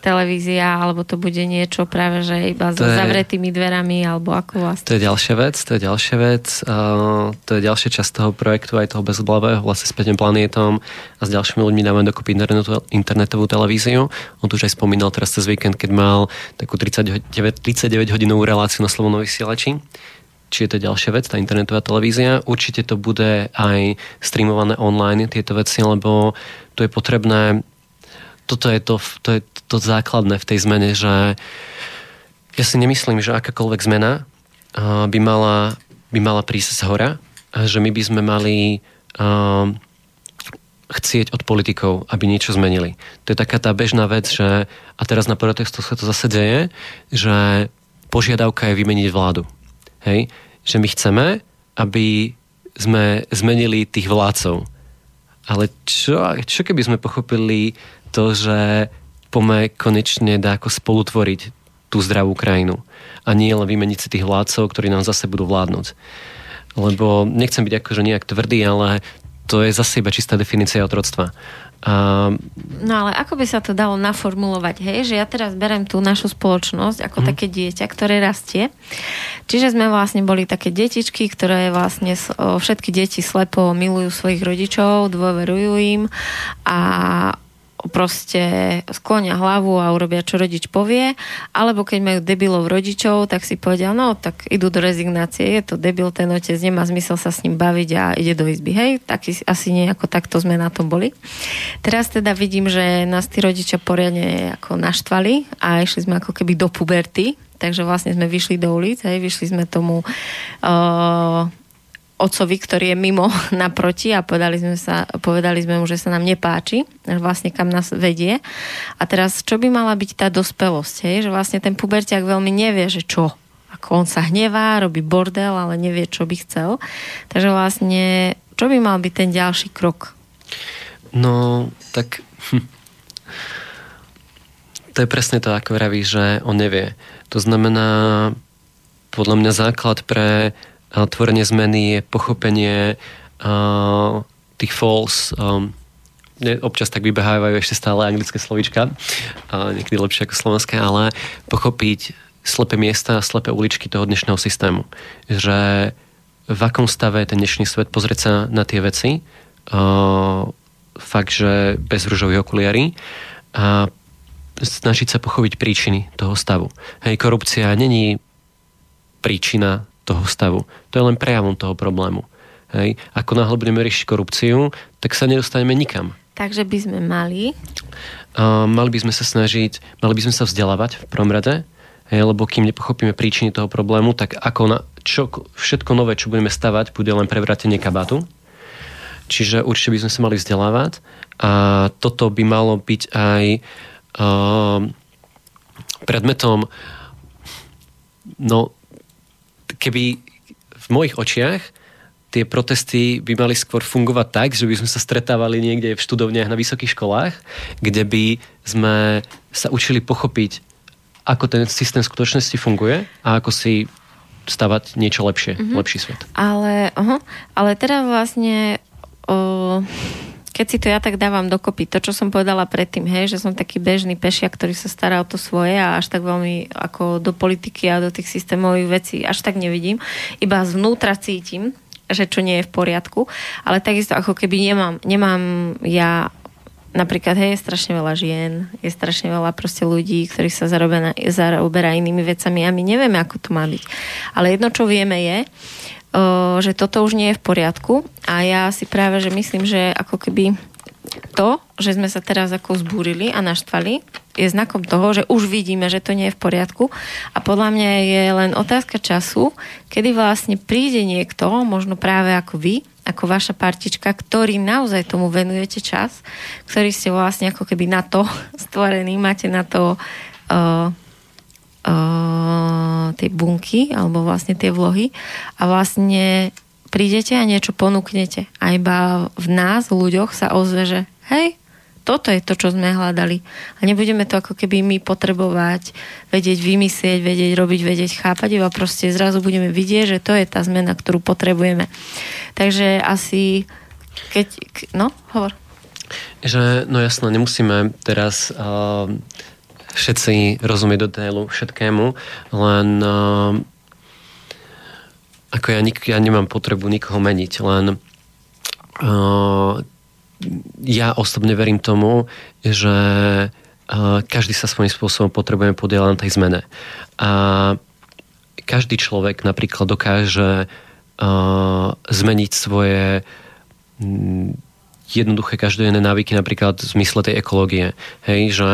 Speaker 1: televízia, alebo to bude niečo práve, že iba so je, zavretými dverami, alebo ako vlastne?
Speaker 2: To je ďalšia vec, to je ďalšia vec, uh, to je ďalšia časť toho projektu, aj toho bezoblavého, vlastne s Peťom Planétom a s ďalšími ľuďmi dáme dokopy internetu, internetovú televíziu. On tu už aj spomínal teraz cez víkend, keď mal takú 39, 39 hodinovú reláciu na Slovonom vysielači či je to ďalšia vec, tá internetová televízia. Určite to bude aj streamované online, tieto veci, lebo to je potrebné toto je to, to je to základné v tej zmene, že ja si nemyslím, že akákoľvek zmena by mala, by mala prísť z hora, že my by sme mali uh, chcieť od politikov, aby niečo zmenili. To je taká tá bežná vec, že a teraz na protestoch sa to zase deje, že požiadavka je vymeniť vládu. Hej? Že my chceme, aby sme zmenili tých vládcov. Ale čo, čo keby sme pochopili to, že pome konečne dá ako spolutvoriť tú zdravú krajinu. A nie len vymeniť si tých vládcov, ktorí nám zase budú vládnuť. Lebo nechcem byť akože nejak tvrdý, ale to je zase iba čistá definícia otroctva.
Speaker 1: A... No ale ako by sa to dalo naformulovať, hej? Že ja teraz berem tú našu spoločnosť ako hmm. také dieťa, ktoré rastie. Čiže sme vlastne boli také detičky, ktoré vlastne všetky deti slepo milujú svojich rodičov, dôverujú im a proste sklonia hlavu a urobia, čo rodič povie, alebo keď majú debilov rodičov, tak si povedia, no tak idú do rezignácie, je to debil ten otec, nemá zmysel sa s ním baviť a ide do izby. Hej, taký, asi nejako takto sme na tom boli. Teraz teda vidím, že nás tí rodičia poriadne ako naštvali a išli sme ako keby do puberty, takže vlastne sme vyšli do ulic, hej, vyšli sme tomu uh, otcovi, ktorý je mimo naproti a povedali sme, sa, povedali sme mu, že sa nám nepáči, vlastne kam nás vedie. A teraz, čo by mala byť tá dospelosť? Hej? Že vlastne ten puberťák veľmi nevie, že čo. Ako on sa hnevá, robí bordel, ale nevie, čo by chcel. Takže vlastne, čo by mal byť ten ďalší krok?
Speaker 2: No, tak... To je presne to, ako vraví, že on nevie. To znamená, podľa mňa základ pre tvorenie zmeny je pochopenie tých false občas tak vybehávajú ešte stále anglické slovíčka, uh, niekedy lepšie ako slovenské, ale pochopiť slepé miesta a slepé uličky toho dnešného systému. Že v akom stave je ten dnešný svet, pozrieť sa na tie veci, fakt, že bez rúžových okuliarí a snažiť sa pochopiť príčiny toho stavu. Hej, korupcia není príčina toho stavu. To je len prejavom toho problému. Hej. Ako náhle budeme riešiť korupciu, tak sa nedostaneme nikam.
Speaker 1: Takže by sme mali...
Speaker 2: Uh, mali by sme sa snažiť, mali by sme sa vzdelávať v prvom rade, hej, lebo kým nepochopíme príčiny toho problému, tak ako na, čo, všetko nové, čo budeme stavať, bude len prevratenie kabátu. Čiže určite by sme sa mali vzdelávať a toto by malo byť aj uh, predmetom no, keby v mojich očiach tie protesty by mali skôr fungovať tak, že by sme sa stretávali niekde v študovniach na vysokých školách, kde by sme sa učili pochopiť, ako ten systém v skutočnosti funguje a ako si stavať niečo lepšie, mm-hmm. lepší svet.
Speaker 1: Ale, uh, ale teda vlastne uh, keď si to ja tak dávam dokopy, to, čo som povedala predtým, hej, že som taký bežný pešiak, ktorý sa stará o to svoje a až tak veľmi ako do politiky a do tých systémových vecí až tak nevidím. Iba zvnútra cítim, že čo nie je v poriadku, ale takisto ako keby nemám, nemám ja napríklad, hej, je strašne veľa žien, je strašne veľa proste ľudí, ktorí sa zaoberá inými vecami a my nevieme, ako to má byť. Ale jedno, čo vieme je, že toto už nie je v poriadku. A ja si práve, že myslím, že ako keby to, že sme sa teraz ako zbúrili a naštvali, je znakom toho, že už vidíme, že to nie je v poriadku. A podľa mňa je len otázka času, kedy vlastne príde niekto, možno práve ako vy, ako vaša partička, ktorý naozaj tomu venujete čas, ktorý ste vlastne ako keby na to stvorení, máte na to uh, tej bunky, alebo vlastne tie vlohy a vlastne prídete a niečo ponúknete. A iba v nás, ľuďoch sa ozve, že hej, toto je to, čo sme hľadali. A nebudeme to ako keby my potrebovať, vedieť vymyslieť, vedieť robiť, vedieť chápať, iba proste zrazu budeme vidieť, že to je tá zmena, ktorú potrebujeme. Takže asi, keď, no, hovor.
Speaker 2: Že, no jasno, nemusíme teraz uh, všetci rozumieť do detailu všetkému, len uh, ako ja, nik, ja nemám potrebu nikoho meniť, len uh, ja osobne verím tomu, že uh, každý sa svojím spôsobom potrebujeme podielať na tej zmene. A každý človek napríklad dokáže uh, zmeniť svoje um, jednoduché každodenné návyky, napríklad v zmysle tej ekológie. Hej, že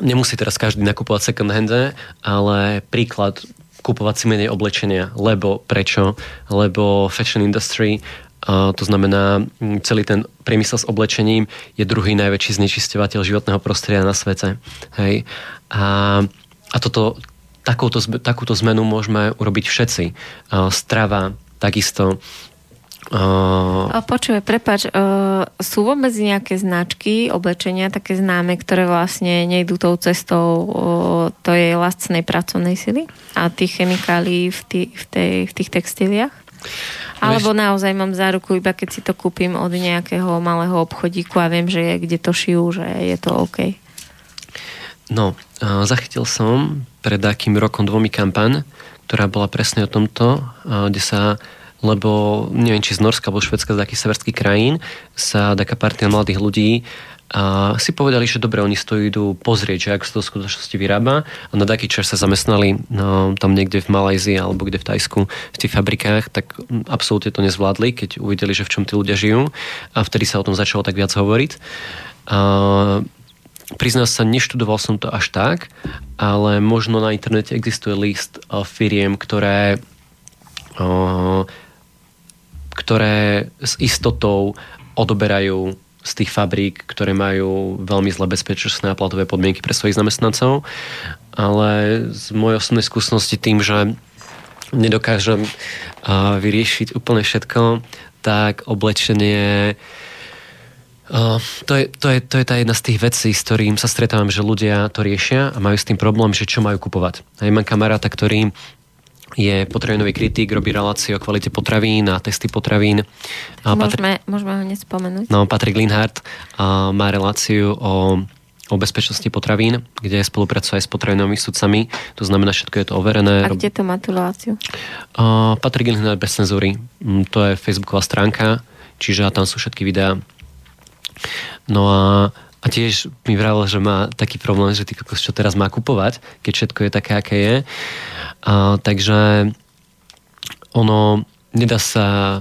Speaker 2: nemusí teraz každý nakupovať second hand, ale príklad kupovať si menej oblečenia. Lebo prečo? Lebo fashion industry to znamená, celý ten priemysel s oblečením je druhý najväčší znečisťovateľ životného prostredia na svete. Hej? A, a toto, takúto, takúto zmenu môžeme urobiť všetci. Strava, takisto
Speaker 1: Uh... Počuj, prepač, uh, sú vôbec nejaké značky oblečenia také známe, ktoré vlastne nejdú tou cestou uh, tej lacnej pracovnej sily a tých chemikálií v, tý, v, tej, v tých textíliách? Alebo naozaj mám záruku, iba keď si to kúpim od nejakého malého obchodíku a viem, že je, kde to šijú, že je to OK.
Speaker 2: No, uh, zachytil som pred akým rokom dvomi kampaň, ktorá bola presne o tomto, uh, kde sa lebo neviem, či z Norska alebo Švedska, z takých severských krajín sa taká partia mladých ľudí a si povedali, že dobre, oni to idú pozrieť, že ako sa to v skutočnosti vyrába a na taký čas sa zamestnali no, tam niekde v Malajzii alebo kde v Tajsku v tých fabrikách, tak absolútne to nezvládli, keď uvideli, že v čom tí ľudia žijú a vtedy sa o tom začalo tak viac hovoriť. A, Priznám sa, neštudoval som to až tak, ale možno na internete existuje list firiem, ktoré ktoré s istotou odoberajú z tých fabrík, ktoré majú veľmi zlé bezpečnostné a platové podmienky pre svojich zamestnancov. Ale z mojej osobnej skúsenosti tým, že nedokážem vyriešiť úplne všetko, tak oblečenie Uh, to, je, to, je, to je tá jedna z tých vecí, s ktorým sa stretávam, že ľudia to riešia a majú s tým problém, že čo majú kupovať. A mám kamaráta, ktorý je potravinový kritik, robí relácie o kvalite potravín a testy potravín.
Speaker 1: Môžeme, Patri... môžeme ho hneď spomenúť.
Speaker 2: No, Patrik Linhardt a má reláciu o o bezpečnosti potravín, kde spolupracuje aj s potravinovými sudcami. To znamená, všetko je to overené.
Speaker 1: A kde to má tú reláciu?
Speaker 2: Uh, Patrik Linhardt bez cenzúry. Mm, to je facebooková stránka, čiže tam sú všetky videá. No a a tiež mi vravel, že má taký problém, že ty kokos, čo teraz má kupovať, keď všetko je také, aké je. A, takže ono, nedá sa...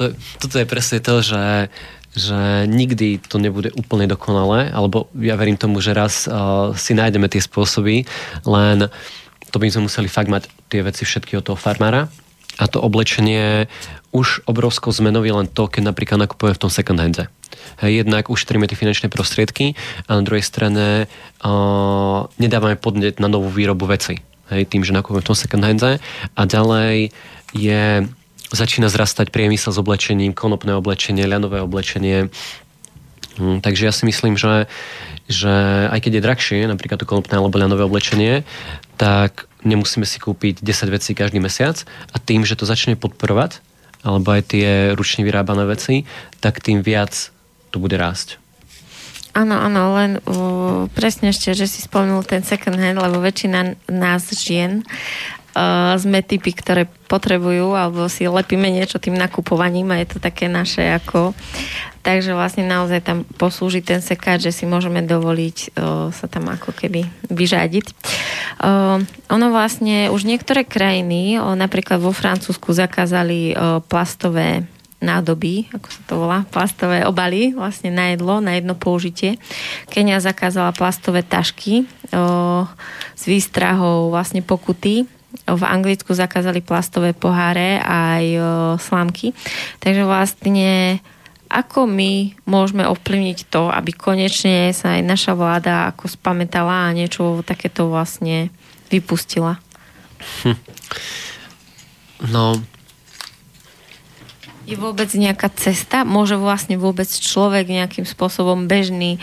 Speaker 2: To, toto je presne to, že, že nikdy to nebude úplne dokonalé, alebo ja verím tomu, že raz uh, si nájdeme tie spôsoby, len to by sme museli fakt mať tie veci všetky od toho farmára a to oblečenie už obrovskou zmenou je len to, keď napríklad nakupujeme v tom second hande. Jednak ušetríme tie finančné prostriedky a na druhej strane uh, nedávame podnet na novú výrobu veci hej, tým, že nakúpime v tom second hande a ďalej je, začína zrastať priemysel s oblečením, konopné oblečenie, ľanové oblečenie. Hm, takže ja si myslím, že, že aj keď je drahšie, napríklad to konopné alebo ľanové oblečenie, tak nemusíme si kúpiť 10 vecí každý mesiac a tým, že to začne podporovať, alebo aj tie ručne vyrábané veci, tak tým viac to bude rásť.
Speaker 1: Áno, áno, len uh, presne ešte, že si spomenul ten second hand, lebo väčšina nás žien uh, sme typy, ktoré potrebujú alebo si lepíme niečo tým nakupovaním a je to také naše ako Takže vlastne naozaj tam poslúži ten sekáč, že si môžeme dovoliť uh, sa tam ako keby vyžadiť. Uh, ono vlastne už niektoré krajiny, uh, napríklad vo Francúzsku zakázali uh, plastové nádoby, ako sa to volá, plastové obaly vlastne na jedlo, na jedno použitie. Kenia zakázala plastové tašky o, s výstrahou vlastne pokuty. V Anglicku zakázali plastové poháre aj o, slámky. Takže vlastne ako my môžeme ovplyvniť to, aby konečne sa aj naša vláda ako spametala a niečo takéto vlastne vypustila? Hm.
Speaker 2: No,
Speaker 1: je vôbec nejaká cesta? Môže vlastne vôbec človek nejakým spôsobom bežný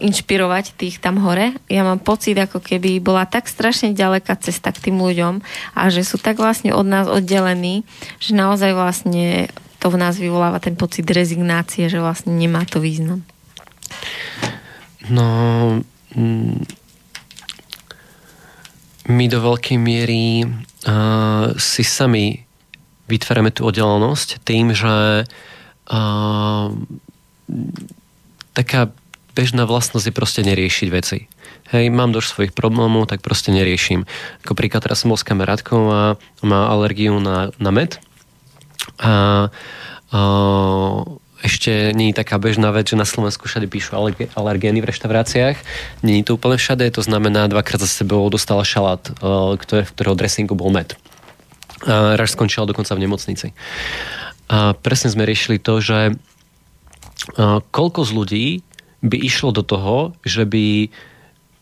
Speaker 1: inšpirovať tých tam hore? Ja mám pocit, ako keby bola tak strašne ďaleká cesta k tým ľuďom a že sú tak vlastne od nás oddelení, že naozaj vlastne to v nás vyvoláva ten pocit rezignácie, že vlastne nemá to význam.
Speaker 2: No, mm, my do veľkej miery uh, si sami vytvárame tú oddelenosť tým, že uh, taká bežná vlastnosť je proste neriešiť veci. Hej, mám dosť svojich problémov, tak proste neriešim. Ako príklad, teraz som bol s kamarátkou a má alergiu na, na med. A, a ešte nie je taká bežná vec, že na Slovensku všade píšu alergény v reštauráciách. Nie je to úplne všade, to znamená, dvakrát za sebou dostala šalát, ktoré, v ktorého dressingu bol med. A raz skončila dokonca v nemocnici. A presne sme riešili to, že koľko z ľudí by išlo do toho, že by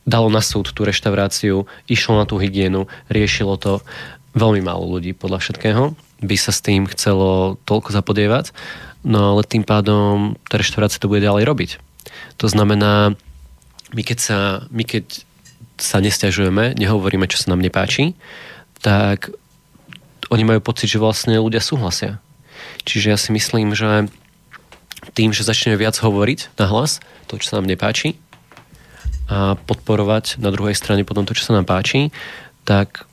Speaker 2: dalo na súd tú reštauráciu, išlo na tú hygienu, riešilo to. Veľmi málo ľudí podľa všetkého by sa s tým chcelo toľko zapodievať, no ale tým pádom tá reštaurácia to bude ďalej robiť. To znamená, my keď sa, my keď sa nestiažujeme, nehovoríme, čo sa nám nepáči, tak oni majú pocit, že vlastne ľudia súhlasia. Čiže ja si myslím, že tým, že začneme viac hovoriť na hlas, to, čo sa nám nepáči, a podporovať na druhej strane potom to, čo sa nám páči, tak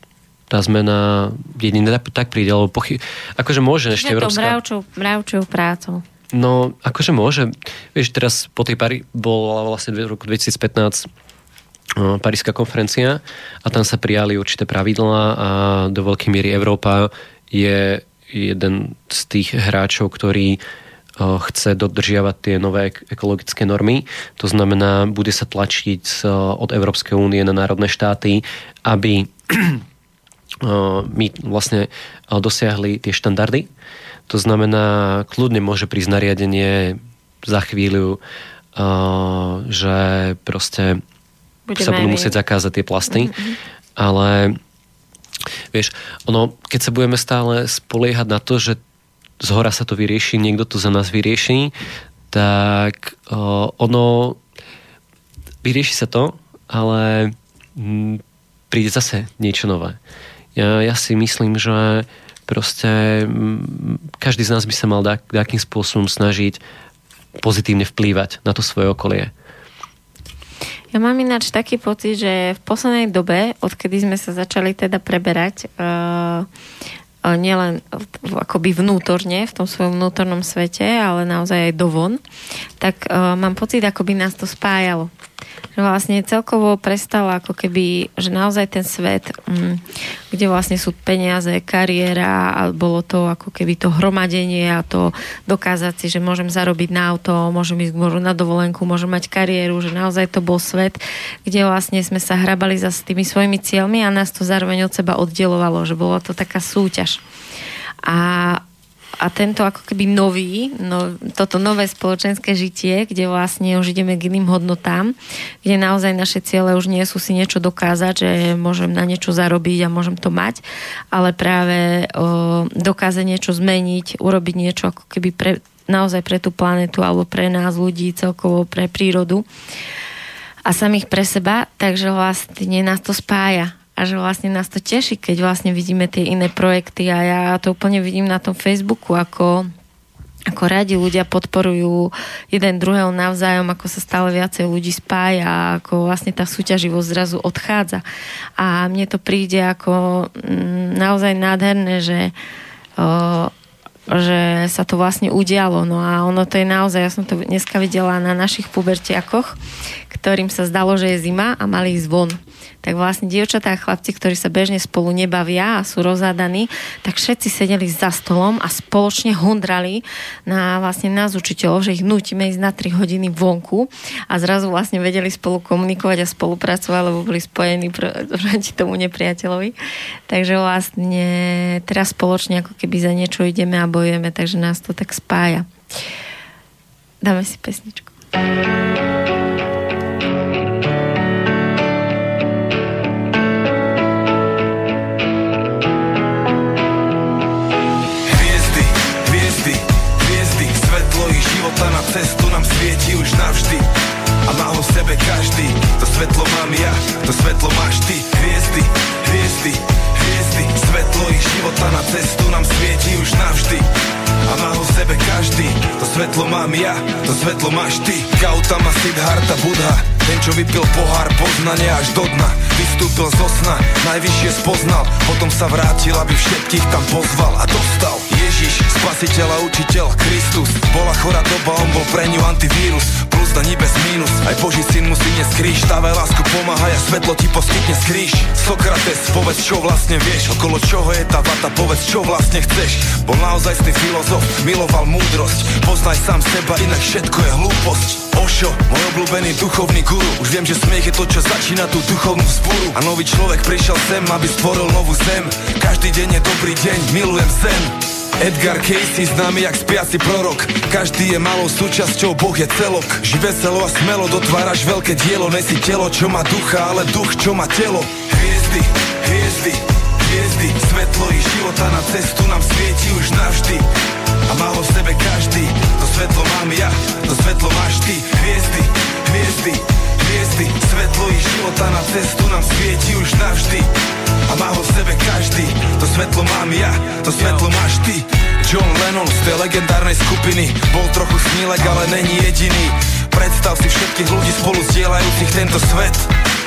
Speaker 2: tá zmena jedine tak príde, lebo pochy... akože môže ešte Európska...
Speaker 1: mravčou, mravčou prácou.
Speaker 2: No, akože môže. Vieš, teraz po tej pari bola vlastne v roku 2015 Paríska konferencia a tam sa prijali určité pravidlá a do veľkej miery Európa je jeden z tých hráčov, ktorý chce dodržiavať tie nové ekologické normy. To znamená, bude sa tlačiť od Európskej únie na národné štáty, aby my vlastne dosiahli tie štandardy. To znamená, kľudne môže prísť nariadenie za chvíľu, že proste Budeme sa budú musieť zakázať tie plasty, mm-hmm. ale vieš, ono, keď sa budeme stále spoliehať na to, že z hora sa to vyrieši, niekto to za nás vyrieši, tak uh, ono vyrieši sa to, ale m, príde zase niečo nové. Ja, ja si myslím, že proste m, každý z nás by sa mal takým spôsobom snažiť pozitívne vplývať na to svoje okolie.
Speaker 1: Ja mám ináč taký pocit, že v poslednej dobe, odkedy sme sa začali teda preberať uh, nielen akoby vnútorne, v tom svojom vnútornom svete, ale naozaj aj dovon, tak uh, mám pocit, ako by nás to spájalo že vlastne celkovo prestalo ako keby, že naozaj ten svet, mm, kde vlastne sú peniaze, kariéra a bolo to ako keby to hromadenie a to dokázať si, že môžem zarobiť na auto, môžem ísť môžem na dovolenku, môžem mať kariéru, že naozaj to bol svet, kde vlastne sme sa hrabali za tými svojimi cieľmi a nás to zároveň od seba oddelovalo, že bolo to taká súťaž. A a tento ako keby nový, no, toto nové spoločenské žitie, kde vlastne už ideme k iným hodnotám, kde naozaj naše ciele už nie sú si niečo dokázať, že môžem na niečo zarobiť a môžem to mať, ale práve o, dokázať niečo zmeniť, urobiť niečo ako keby pre, naozaj pre tú planetu alebo pre nás ľudí, celkovo pre prírodu a samých pre seba, takže vlastne nás to spája a že vlastne nás to teší, keď vlastne vidíme tie iné projekty a ja to úplne vidím na tom Facebooku, ako ako radi ľudia podporujú jeden druhého navzájom, ako sa stále viacej ľudí spája, ako vlastne tá súťaživosť zrazu odchádza. A mne to príde ako mm, naozaj nádherné, že o, že sa to vlastne udialo. No a ono to je naozaj, ja som to dneska videla na našich pubertiakoch, ktorým sa zdalo, že je zima a mali ísť von tak vlastne dievčatá a chlapci, ktorí sa bežne spolu nebavia a sú rozhádaní, tak všetci sedeli za stolom a spoločne hundrali na vlastne nás učiteľov, že ich nutíme ísť na 3 hodiny vonku a zrazu vlastne vedeli spolu komunikovať a spolupracovať, lebo boli spojení proti tomu nepriateľovi. Takže vlastne teraz spoločne ako keby za niečo ideme a bojujeme, takže nás to tak spája. Dáme si pesničku.
Speaker 3: života sebe každý. To svetlo mám ja, to svetlo máš ty. Hviezdy, hviezdy, hviezdy. Svetlo ich života na cestu nám svieti už navždy. A má ho v sebe každý. To svetlo mám ja, to svetlo máš ty. Gautama Siddhartha Buddha Ten, čo vypil pohár poznania až do dna. Vystúpil zo sna, najvyššie spoznal. Potom sa vrátil, aby všetkých tam pozval a dostal Ježiš, spasiteľ a učiteľ, Kristus. Bola chorá doba, on bol pre ňu antivírus. Plus daní bez mínus, aj Boží syn musí dnes kríž. Dávaj lásku, pomáhaj a svetlo ti poskytne skríž. Sokrates, povedz čo vlastne vieš. Okolo čoho je tá vata, povedz čo vlastne chceš. Bol naozaj filozof, miloval múdrosť. Poznaj sám seba, inak všetko je hlúposť. Ošo, môj obľúbený duchovný guru. Už viem, že smiech je to, čo začína tú duchovnú vzburu. A nový človek prišiel sem, aby stvoril novú zem. Každý deň je dobrý deň, milujem zem Edgar Casey známy jak spiaci prorok. Každý je malou súčasťou, Boh je celok. Ži veselo a smelo, dotváraš veľké dielo. Nesi telo, čo má ducha, ale duch, čo má telo. Hviezdy, hviezdy, hviezdy. Svetlo ich života na cestu nám svieti už navždy. A má ho v sebe každý. To svetlo mám ja, to svetlo máš ty. Hviezdy, hviezdy, hviezdy. Svetlo ich života na cestu nám svieti už navždy. A má ho v sebe každý. To svetlo mám ja, to svetlo máš ty. John Lennon z tej legendárnej skupiny. Bol trochu snílek, ale není jediný. Predstav si všetkých ľudí spolu zdieľajúcich tento svet.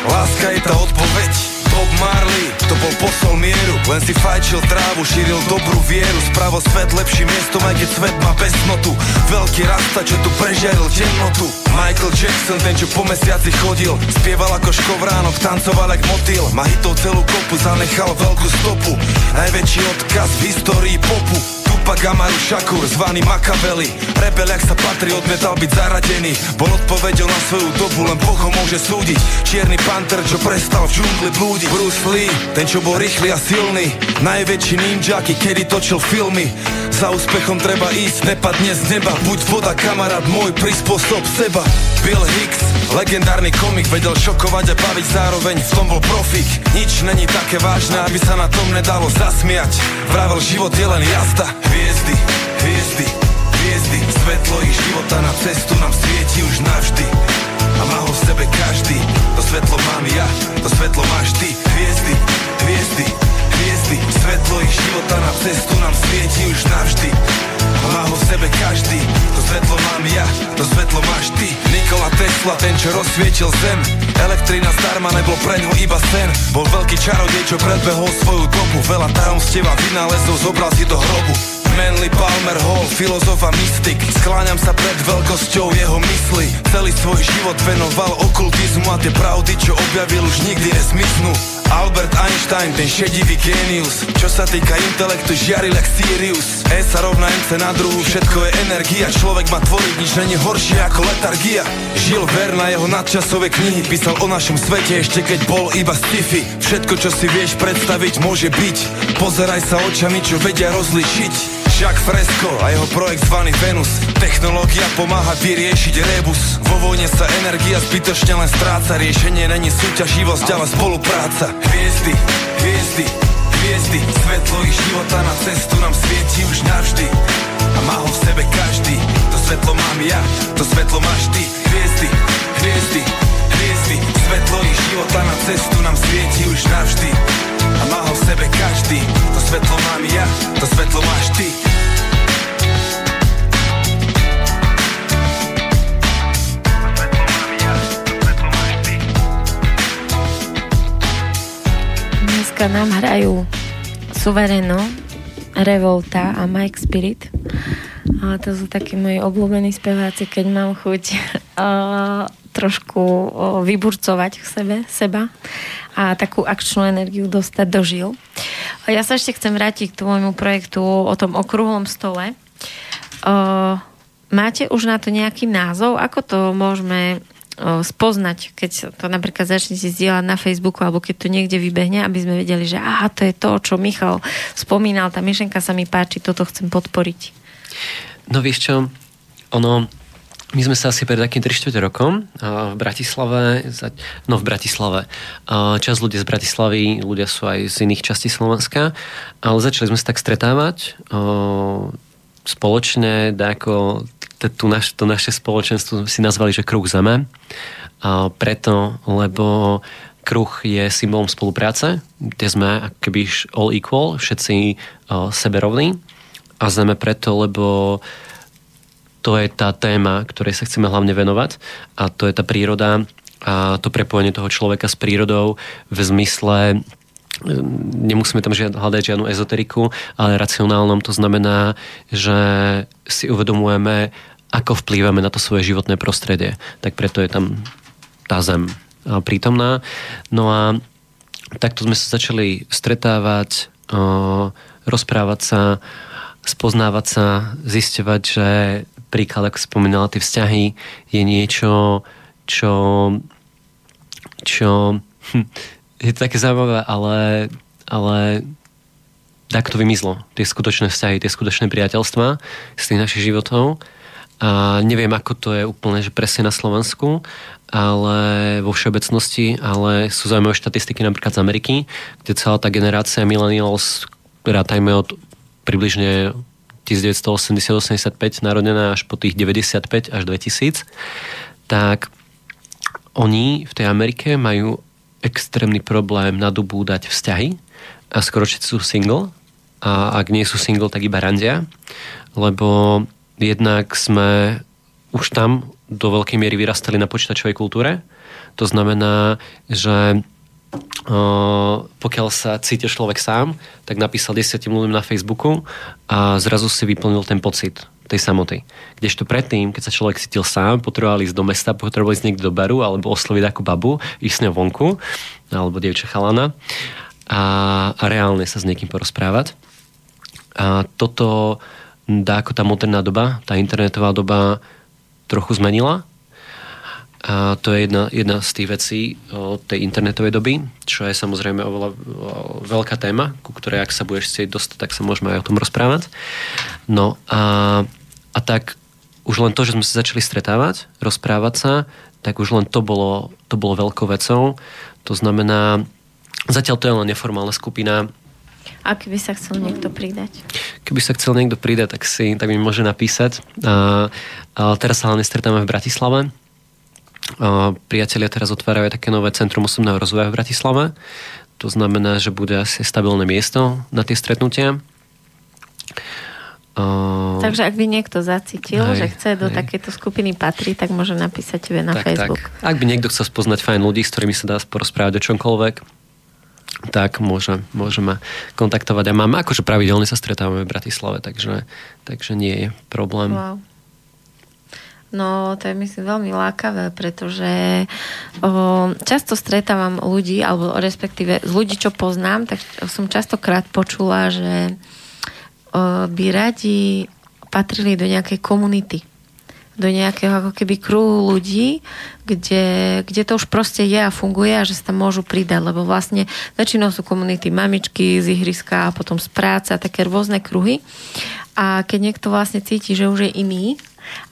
Speaker 3: Láska je tá odpoveď Bob Marley, to bol posol mieru. Len si fajčil trávu, šíril dobrú vieru. Spravo svet lepším miestom, aj keď svet má besnotu Veľký rasta, čo tu prežiaril temnotu. Michael Jackson, ten čo po mesiaci chodil Spieval ako škovránok, tancoval jak motýl Má hitov celú kopu, zanechal veľkú stopu. Najväčší odkaz v histórii popu Tupac Amaru Shakur, zvaný Makaveli Rebel, jak sa patrí, odmietal byť zaradený. Bol odpovedou na svoju dobu, len Boh ho môže súdiť. Čierny panter, čo prestal v džungli blúdiť. Bruce Lee, ten čo bol rýchly a silný. Najväčší ninja, kedy točil filmy. Za úspechom treba ísť, nepadne z neba. Buď voda, kamarát môj, prispôsob seba. Bill Hicks, legendárny komik Vedel šokovať a baviť zároveň, v tom bol profik. Nič není také vážne, aby sa na tom nedalo zasmiať. Vravel, život je len jazda Hviezdy, hviezdy, hviezdy. Svetlo ich života na cestu nám svieti už navždy. A má ho v sebe každý. To svetlo mám ja, to svetlo máš ty. Hviezdy, hviezdy, hviezdy. Svetlo ich života na cestu nám svieti už navždy. A má ho v sebe každý. To svetlo mám ja, to svetlo máš ty. Nikola Tesla, ten čo rozsvietil zem. Elektrina zdarma nebol pre ňo iba sen. Bol veľký čarodej, čo predbehol svoju dobu Veľa tajomstieva vynálezov zobral si do hrobu Manly Palmer Hall, filozof a mystik. Skláňam sa pred veľkosťou jeho mysli. Celý svoj život venoval okultizmu A tie pravdy, čo objavil, už nikdy nesmiznú. Albert Einstein, ten šedivý genius. Čo sa týka intelektu, žiaril jak Sirius. E sa rovná MC na druhu, všetko je energia. Človek má tvoriť, nič není horšie ako letargia. Žil ver na jeho nadčasové knihy Písal o našom svete ešte keď bol iba sci-fi. Všetko, čo si vieš predstaviť, môže byť. Pozeraj sa očami, čo vedia rozlišiť Jacques Fresco a jeho projekt zvaný Venus. Technológia pomáha vyriešiť rebus. Vo vojne sa energia zbytočne len stráca. Riešenie není súťaživosť, ale spolupráca. Hviezdy, hviezdy, hviezdy. Svetlo ich života na cestu nám svieti už navždy. A má ho v sebe každý. To svetlo mám ja, to svetlo máš ty. Hviezdy, hviezdy, hviezdy. Svetlo ich života na cestu nám svieti už navždy. A má ho v sebe každý. To svetlo mám ja, to svetlo máš ty
Speaker 1: Dneska nám hrajú Suvereno, Revolta a Mike Spirit. A to sú takí moji obľúbení speváci, keď mám chuť uh, trošku uh, vyburcovať v sebe, seba a takú akčnú energiu dostať do žil. A ja sa ešte chcem vrátiť k tvojmu projektu o tom okrúhlom stole. Uh, máte už na to nejaký názov? Ako to môžeme spoznať, keď to napríklad začnete zdieľať na Facebooku alebo keď to niekde vybehne, aby sme vedeli, že aha, to je to, čo Michal spomínal, tá myšlenka sa mi páči, toto chcem podporiť.
Speaker 2: No vieš čo, ono, my sme sa asi pred takým 3 rokom v Bratislave, no v Bratislave, čas ľudia z Bratislavy, ľudia sú aj z iných častí Slovenska, ale začali sme sa tak stretávať spoločne, ako tú naš, to naše spoločenstvo si nazvali, že kruh zeme. A preto, lebo kruh je symbolom spolupráce, kde sme akoby all equal, všetci uh, seberovní. A zeme preto, lebo to je tá téma, ktorej sa chceme hlavne venovať a to je tá príroda a to prepojenie toho človeka s prírodou v zmysle nemusíme tam žiad, hľadať žiadnu ezoteriku, ale racionálnom to znamená, že si uvedomujeme, ako vplývame na to svoje životné prostredie. Tak preto je tam tá zem prítomná. No a takto sme sa začali stretávať, rozprávať sa, spoznávať sa, zisťovať, že príklad, ako spomínala, tie vzťahy je niečo, čo, čo hm, je to také zaujímavé, ale, ale tak to vymizlo. Tie skutočné vzťahy, tie skutočné priateľstva z tých našich životov a neviem, ako to je úplne že presne na Slovensku, ale vo všeobecnosti, ale sú zaujímavé štatistiky napríklad z Ameriky, kde celá tá generácia millennials, rátajme od približne 1980-85 narodená až po tých 95 až 2000, tak oni v tej Amerike majú extrémny problém nadobúdať vzťahy a skoro všetci sú single a ak nie sú single, tak iba randia, lebo Jednak sme už tam do veľkej miery vyrastali na počítačovej kultúre. To znamená, že pokiaľ sa cítil človek sám, tak napísal desiatim ľuďom na Facebooku a zrazu si vyplnil ten pocit tej samoty. Kdežto predtým, keď sa človek cítil sám, potreboval ísť do mesta, potreboval ísť niekde do baru alebo osloviť ako babu, ísť s ňou vonku, alebo dievča chalana a, a reálne sa s niekým porozprávať. A toto dá ako tá moderná doba, tá internetová doba trochu zmenila. A to je jedna, jedna z tých vecí o tej internetovej doby, čo je samozrejme oveľa veľká téma, ku ktorej ak sa budeš chcieť dostať, tak sa môžeme aj o tom rozprávať. No a, a tak už len to, že sme sa začali stretávať, rozprávať sa, tak už len to bolo, to bolo veľkou vecou. To znamená, zatiaľ to je len neformálna skupina,
Speaker 1: a keby sa chcel niekto pridať?
Speaker 2: Keby sa chcel niekto pridať, tak, si, tak mi môže napísať. A, a teraz sa hlavne stretáme v Bratislave. A, priatelia teraz otvárajú také nové centrum osobného rozvoja v Bratislave. To znamená, že bude asi stabilné miesto na tie stretnutia.
Speaker 1: Uh, Takže ak by niekto zacítil, hej, že chce do hej. takéto skupiny patriť, tak môže napísať tebe na tak, Facebook. Tak.
Speaker 2: Ak by niekto chcel spoznať fajn ľudí, s ktorými sa dá porozprávať o čomkoľvek, tak môže, môžeme kontaktovať. A máme, akože pravidelne sa stretávame v Bratislave, takže, takže nie je problém. Wow.
Speaker 1: No, to je myslím veľmi lákavé, pretože o, často stretávam ľudí, alebo respektíve z ľudí, čo poznám, tak som častokrát počula, že by radi patrili do nejakej komunity do nejakého ako keby kruhu ľudí, kde, kde to už proste je a funguje a že sa tam môžu pridať, lebo vlastne väčšinou sú komunity mamičky z ihriska a potom z práce a také rôzne kruhy. A keď niekto vlastne cíti, že už je iný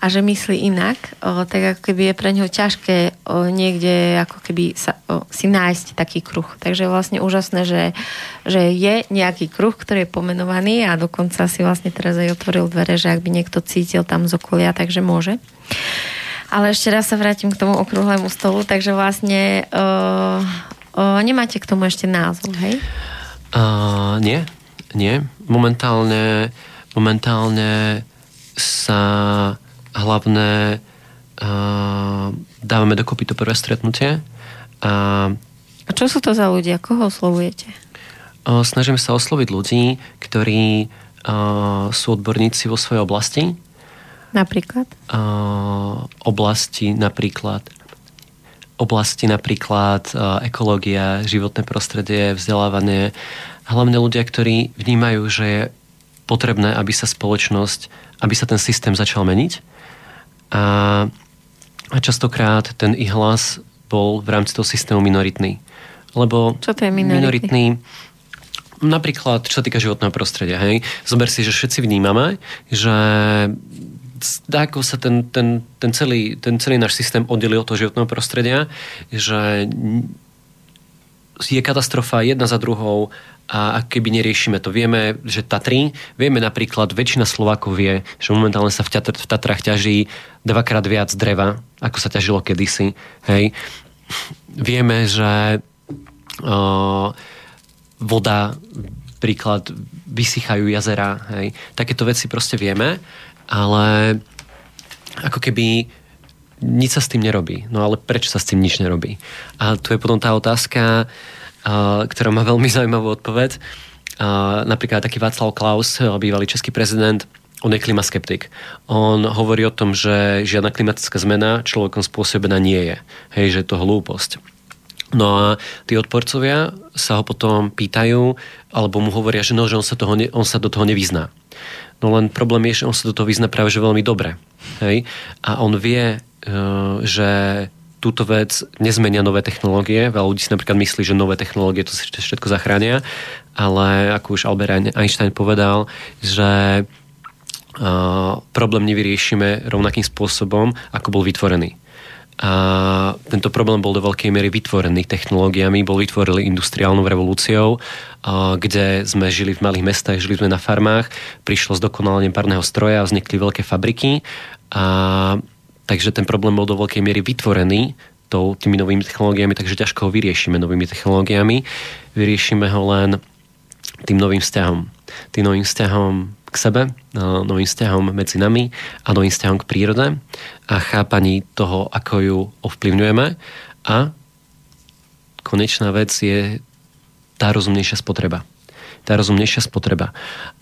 Speaker 1: a že myslí inak, o, tak ako keby je pre neho ťažké o, niekde ako keby sa, o, si nájsť taký kruh. Takže je vlastne úžasné, že, že je nejaký kruh, ktorý je pomenovaný a dokonca si vlastne teraz aj otvoril dvere, že ak by niekto cítil tam z okolia, takže môže. Ale ešte raz sa vrátim k tomu okrúhlemu stolu, takže vlastne o, o, nemáte k tomu ešte názov, hej?
Speaker 2: Uh, nie, nie. Momentálne Momentálne sa hlavné uh, dávame dokopy to prvé stretnutie. A,
Speaker 1: a čo sú to za ľudia? Koho oslovujete?
Speaker 2: Uh, snažíme sa osloviť ľudí, ktorí uh, sú odborníci vo svojej oblasti.
Speaker 1: Napríklad?
Speaker 2: Uh, oblasti napríklad oblasti napríklad uh, ekológia, životné prostredie, vzdelávanie. Hlavne ľudia, ktorí vnímajú, že je potrebné, aby sa spoločnosť, aby sa ten systém začal meniť. A, a častokrát ten ich hlas bol v rámci toho systému minoritný. Lebo
Speaker 1: Čo to je minoritný? minoritný
Speaker 2: napríklad, čo sa týka životného prostredia, hej, zober si, že všetci vnímame, že ako sa ten, ten, ten, celý, ten celý náš systém oddelil od toho životného prostredia, že je katastrofa jedna za druhou a keby neriešime to. Vieme, že Tatry, vieme napríklad, väčšina Slovákov vie, že momentálne sa v, Tatr, v Tatrách ťaží dvakrát viac dreva, ako sa ťažilo kedysi. Hej. Vieme, že uh, voda, príklad, vysychajú jazera. Hej. Takéto veci proste vieme, ale ako keby nič sa s tým nerobí. No ale prečo sa s tým nič nerobí? A tu je potom tá otázka, ktorá má veľmi zaujímavú odpoveď. Napríklad taký Václav Klaus, bývalý český prezident, on je klimaskeptik. On hovorí o tom, že žiadna klimatická zmena človekom spôsobená nie je. Hej, že je to hlúposť. No a tí odporcovia sa ho potom pýtajú, alebo mu hovoria, že, no, že on, sa toho ne, on sa do toho nevyzná. No len problém je, že on sa do toho vyzná práve že veľmi dobre. Hej? A on vie, že túto vec nezmenia nové technológie. Veľa ľudí si napríklad myslí, že nové technológie to všetko zachránia, ale ako už Albert Einstein povedal, že uh, problém nevyriešime rovnakým spôsobom, ako bol vytvorený. A tento problém bol do veľkej miery vytvorený technológiami, bol vytvorený industriálnou revolúciou, kde sme žili v malých mestách, žili sme na farmách, prišlo zdokonalenie parného stroja, vznikli veľké fabriky a Takže ten problém bol do veľkej miery vytvorený tou, tými novými technológiami, takže ťažko ho vyriešime novými technológiami. Vyriešime ho len tým novým vzťahom. Tým novým vzťahom k sebe, novým vzťahom medzi nami a novým vzťahom k prírode a chápaní toho, ako ju ovplyvňujeme a konečná vec je tá rozumnejšia spotreba. Tá rozumnejšia spotreba.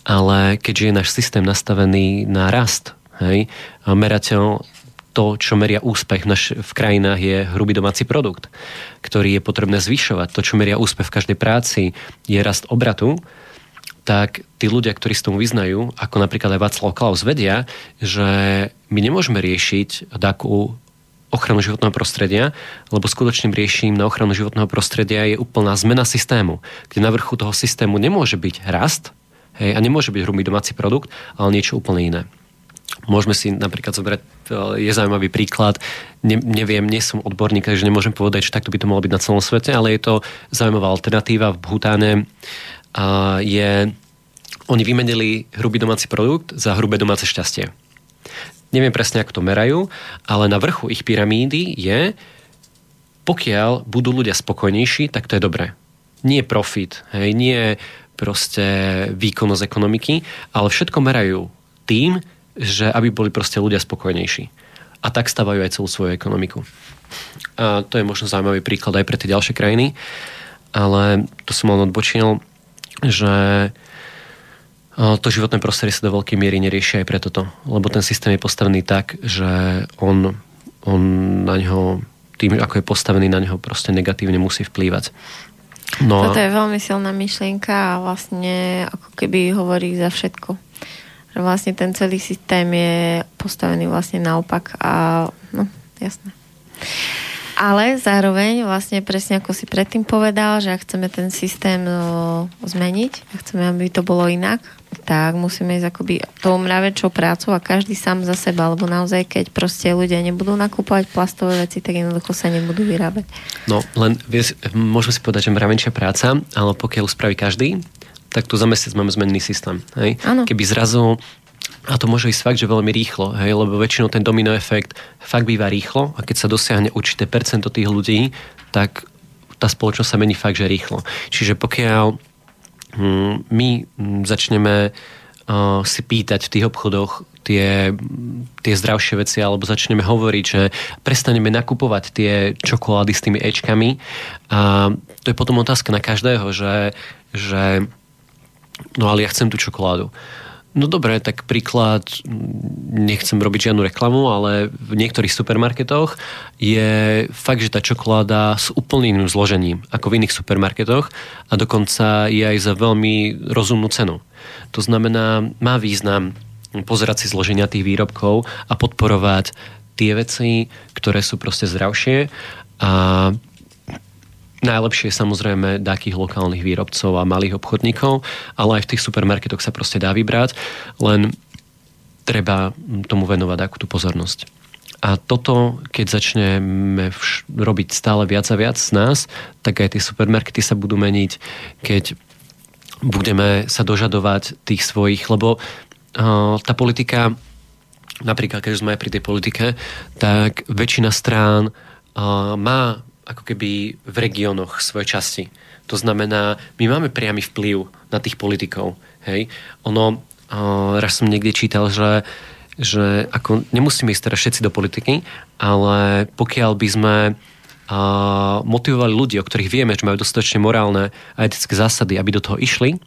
Speaker 2: Ale keďže je náš systém nastavený na rast, hej, merateľ to, čo meria úspech v, naš- v krajinách, je hrubý domáci produkt, ktorý je potrebné zvyšovať. To, čo meria úspech v každej práci, je rast obratu, tak tí ľudia, ktorí s tomu vyznajú, ako napríklad aj Václav Klaus vedia, že my nemôžeme riešiť takú ochranu životného prostredia, lebo skutočným riešením na ochranu životného prostredia je úplná zmena systému, kde na vrchu toho systému nemôže byť rast hej, a nemôže byť hrubý domáci produkt, ale niečo úplne iné. Môžeme si napríklad zobrať, je zaujímavý príklad, ne, neviem, nie som odborník, takže nemôžem povedať, že takto by to malo byť na celom svete, ale je to zaujímavá alternatíva v Bhutáne. A je, oni vymenili hrubý domáci produkt za hrubé domáce šťastie. Neviem presne, ako to merajú, ale na vrchu ich pyramídy je, pokiaľ budú ľudia spokojnejší, tak to je dobré. Nie profit, hej, nie proste výkonnosť ekonomiky, ale všetko merajú tým, že aby boli proste ľudia spokojnejší. A tak stavajú aj celú svoju ekonomiku. A to je možno zaujímavý príklad aj pre tie ďalšie krajiny, ale to som len odbočil, že to životné prostredie sa do veľkej miery nerieši aj pre toto, lebo ten systém je postavený tak, že on, on na ňo, tým ako je postavený na ňo proste negatívne musí vplývať.
Speaker 1: No Toto je veľmi silná myšlienka a vlastne ako keby hovorí za všetko že vlastne ten celý systém je postavený vlastne naopak a no, jasné. Ale zároveň vlastne presne ako si predtým povedal, že ak chceme ten systém zmeniť, ak chceme, aby to bolo inak, tak musíme ísť akoby tou mravečou prácou a každý sám za seba, lebo naozaj, keď proste ľudia nebudú nakúpovať plastové veci, tak jednoducho sa nebudú vyrábať.
Speaker 2: No, len vieš, môžeme si povedať, že mravenčia práca, ale pokiaľ spraví každý, tak tu za mesiac máme zmenný systém. Hej? Keby zrazu a to môže ísť fakt, že veľmi rýchlo, hej, lebo väčšinou ten domino efekt fakt býva rýchlo a keď sa dosiahne určité percento tých ľudí, tak tá spoločnosť sa mení fakt, že rýchlo. Čiže pokiaľ hm, my začneme uh, si pýtať v tých obchodoch tie, tie zdravšie veci, alebo začneme hovoriť, že prestaneme nakupovať tie čokolády s tými Ečkami. A to je potom otázka na každého, že, že no ale ja chcem tú čokoládu. No dobre, tak príklad, nechcem robiť žiadnu reklamu, ale v niektorých supermarketoch je fakt, že tá čokoláda s úplným iným zložením ako v iných supermarketoch a dokonca je aj za veľmi rozumnú cenu. To znamená, má význam pozerať si zloženia tých výrobkov a podporovať tie veci, ktoré sú proste zdravšie a Najlepšie samozrejme takých lokálnych výrobcov a malých obchodníkov, ale aj v tých supermarketoch sa proste dá vybrať, len treba tomu venovať akú tú pozornosť. A toto, keď začneme vš- robiť stále viac a viac z nás, tak aj tie supermarkety sa budú meniť, keď budeme sa dožadovať tých svojich, lebo uh, tá politika, napríklad keď sme aj pri tej politike, tak väčšina strán uh, má ako keby v regiónoch svoje časti. To znamená, my máme priamy vplyv na tých politikov. Hej? Ono, uh, raz som niekde čítal, že, že ako nemusíme ísť teraz všetci do politiky, ale pokiaľ by sme uh, motivovali ľudí, o ktorých vieme, že majú dostatočne morálne a etické zásady, aby do toho išli,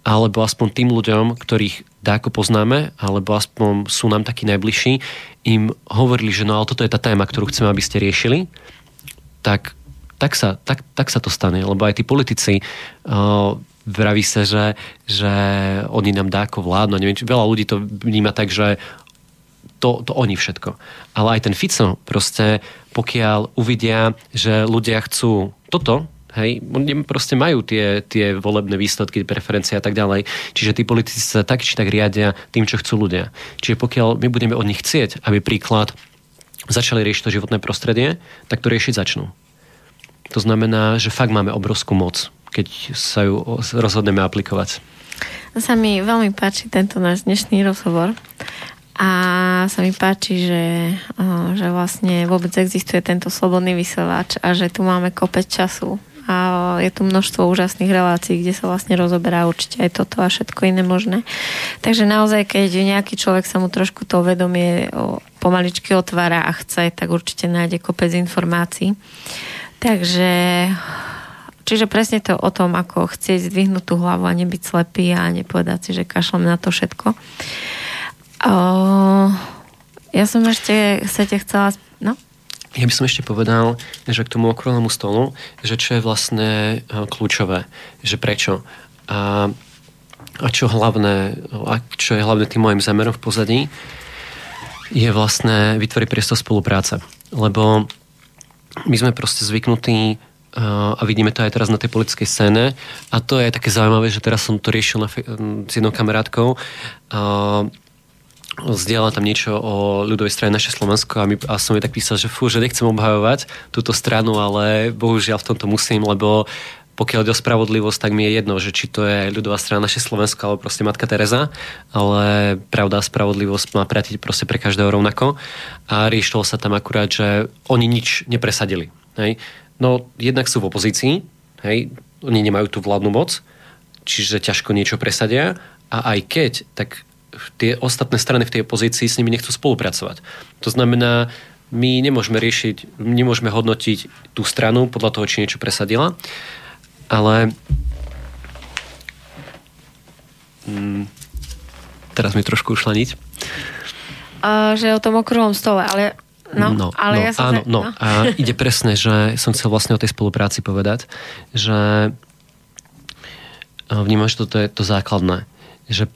Speaker 2: alebo aspoň tým ľuďom, ktorých dáko poznáme, alebo aspoň sú nám takí najbližší, im hovorili, že no ale toto je tá téma, ktorú chceme, aby ste riešili tak, tak, sa, tak, tak sa to stane. Lebo aj tí politici uh, vraví sa, že, že oni nám dá ako vládnu. Neviem, či veľa ľudí to vníma tak, že to, to oni všetko. Ale aj ten Fico proste, pokiaľ uvidia, že ľudia chcú toto, Hej, oni proste majú tie, tie volebné výsledky, preferencie a tak ďalej. Čiže tí politici sa tak či tak riadia tým, čo chcú ľudia. Čiže pokiaľ my budeme od nich chcieť, aby príklad začali riešiť to životné prostredie, tak to riešiť začnú. To znamená, že fakt máme obrovskú moc, keď sa ju rozhodneme aplikovať.
Speaker 1: Sa mi veľmi páči tento náš dnešný rozhovor a sa mi páči, že, že vlastne vôbec existuje tento slobodný vysielač a že tu máme kopec času a je tu množstvo úžasných relácií, kde sa vlastne rozoberá určite aj toto a všetko iné možné. Takže naozaj, keď nejaký človek sa mu trošku to vedomie pomaličky otvára a chce, tak určite nájde kopec informácií. Takže Čiže presne to o tom, ako chcieť zdvihnúť tú hlavu a nebyť slepý a nepovedať si, že kašlem na to všetko. O, ja som ešte sa te chcela... No?
Speaker 2: Ja by som ešte povedal, že k tomu okrúhlemu stolu, že čo je vlastne e, kľúčové, že prečo. A, a čo hlavné, a čo je hlavne tým môjim zámerom v pozadí, je vlastne vytvoriť priestor spolupráce. Lebo my sme proste zvyknutí e, a vidíme to aj teraz na tej politickej scéne a to je také zaujímavé, že teraz som to riešil na, s jednou kamarátkou zdieľala tam niečo o ľudovej strane naše Slovensko a, my, a som jej tak písal, že fú, že nechcem obhajovať túto stranu, ale bohužiaľ v tomto musím, lebo pokiaľ ide o spravodlivosť, tak mi je jedno, že či to je ľudová strana naše Slovensko alebo proste Matka Teresa, ale pravda a spravodlivosť má pratiť proste pre každého rovnako a riešilo sa tam akurát, že oni nič nepresadili. Hej. No jednak sú v opozícii, hej, oni nemajú tú vládnu moc, čiže ťažko niečo presadia a aj keď, tak tie ostatné strany v tej opozícii s nimi nechcú spolupracovať. To znamená, my nemôžeme riešiť, nemôžeme hodnotiť tú stranu podľa toho, či niečo presadila, ale mm, teraz mi trošku ušla niť.
Speaker 1: Uh, že o tom okrúhlom stole, ale No, no, ale
Speaker 2: no,
Speaker 1: ja som
Speaker 2: áno, no. no. A ide presne, že som chcel vlastne o tej spolupráci povedať, že vnímam, že toto je to základné. Že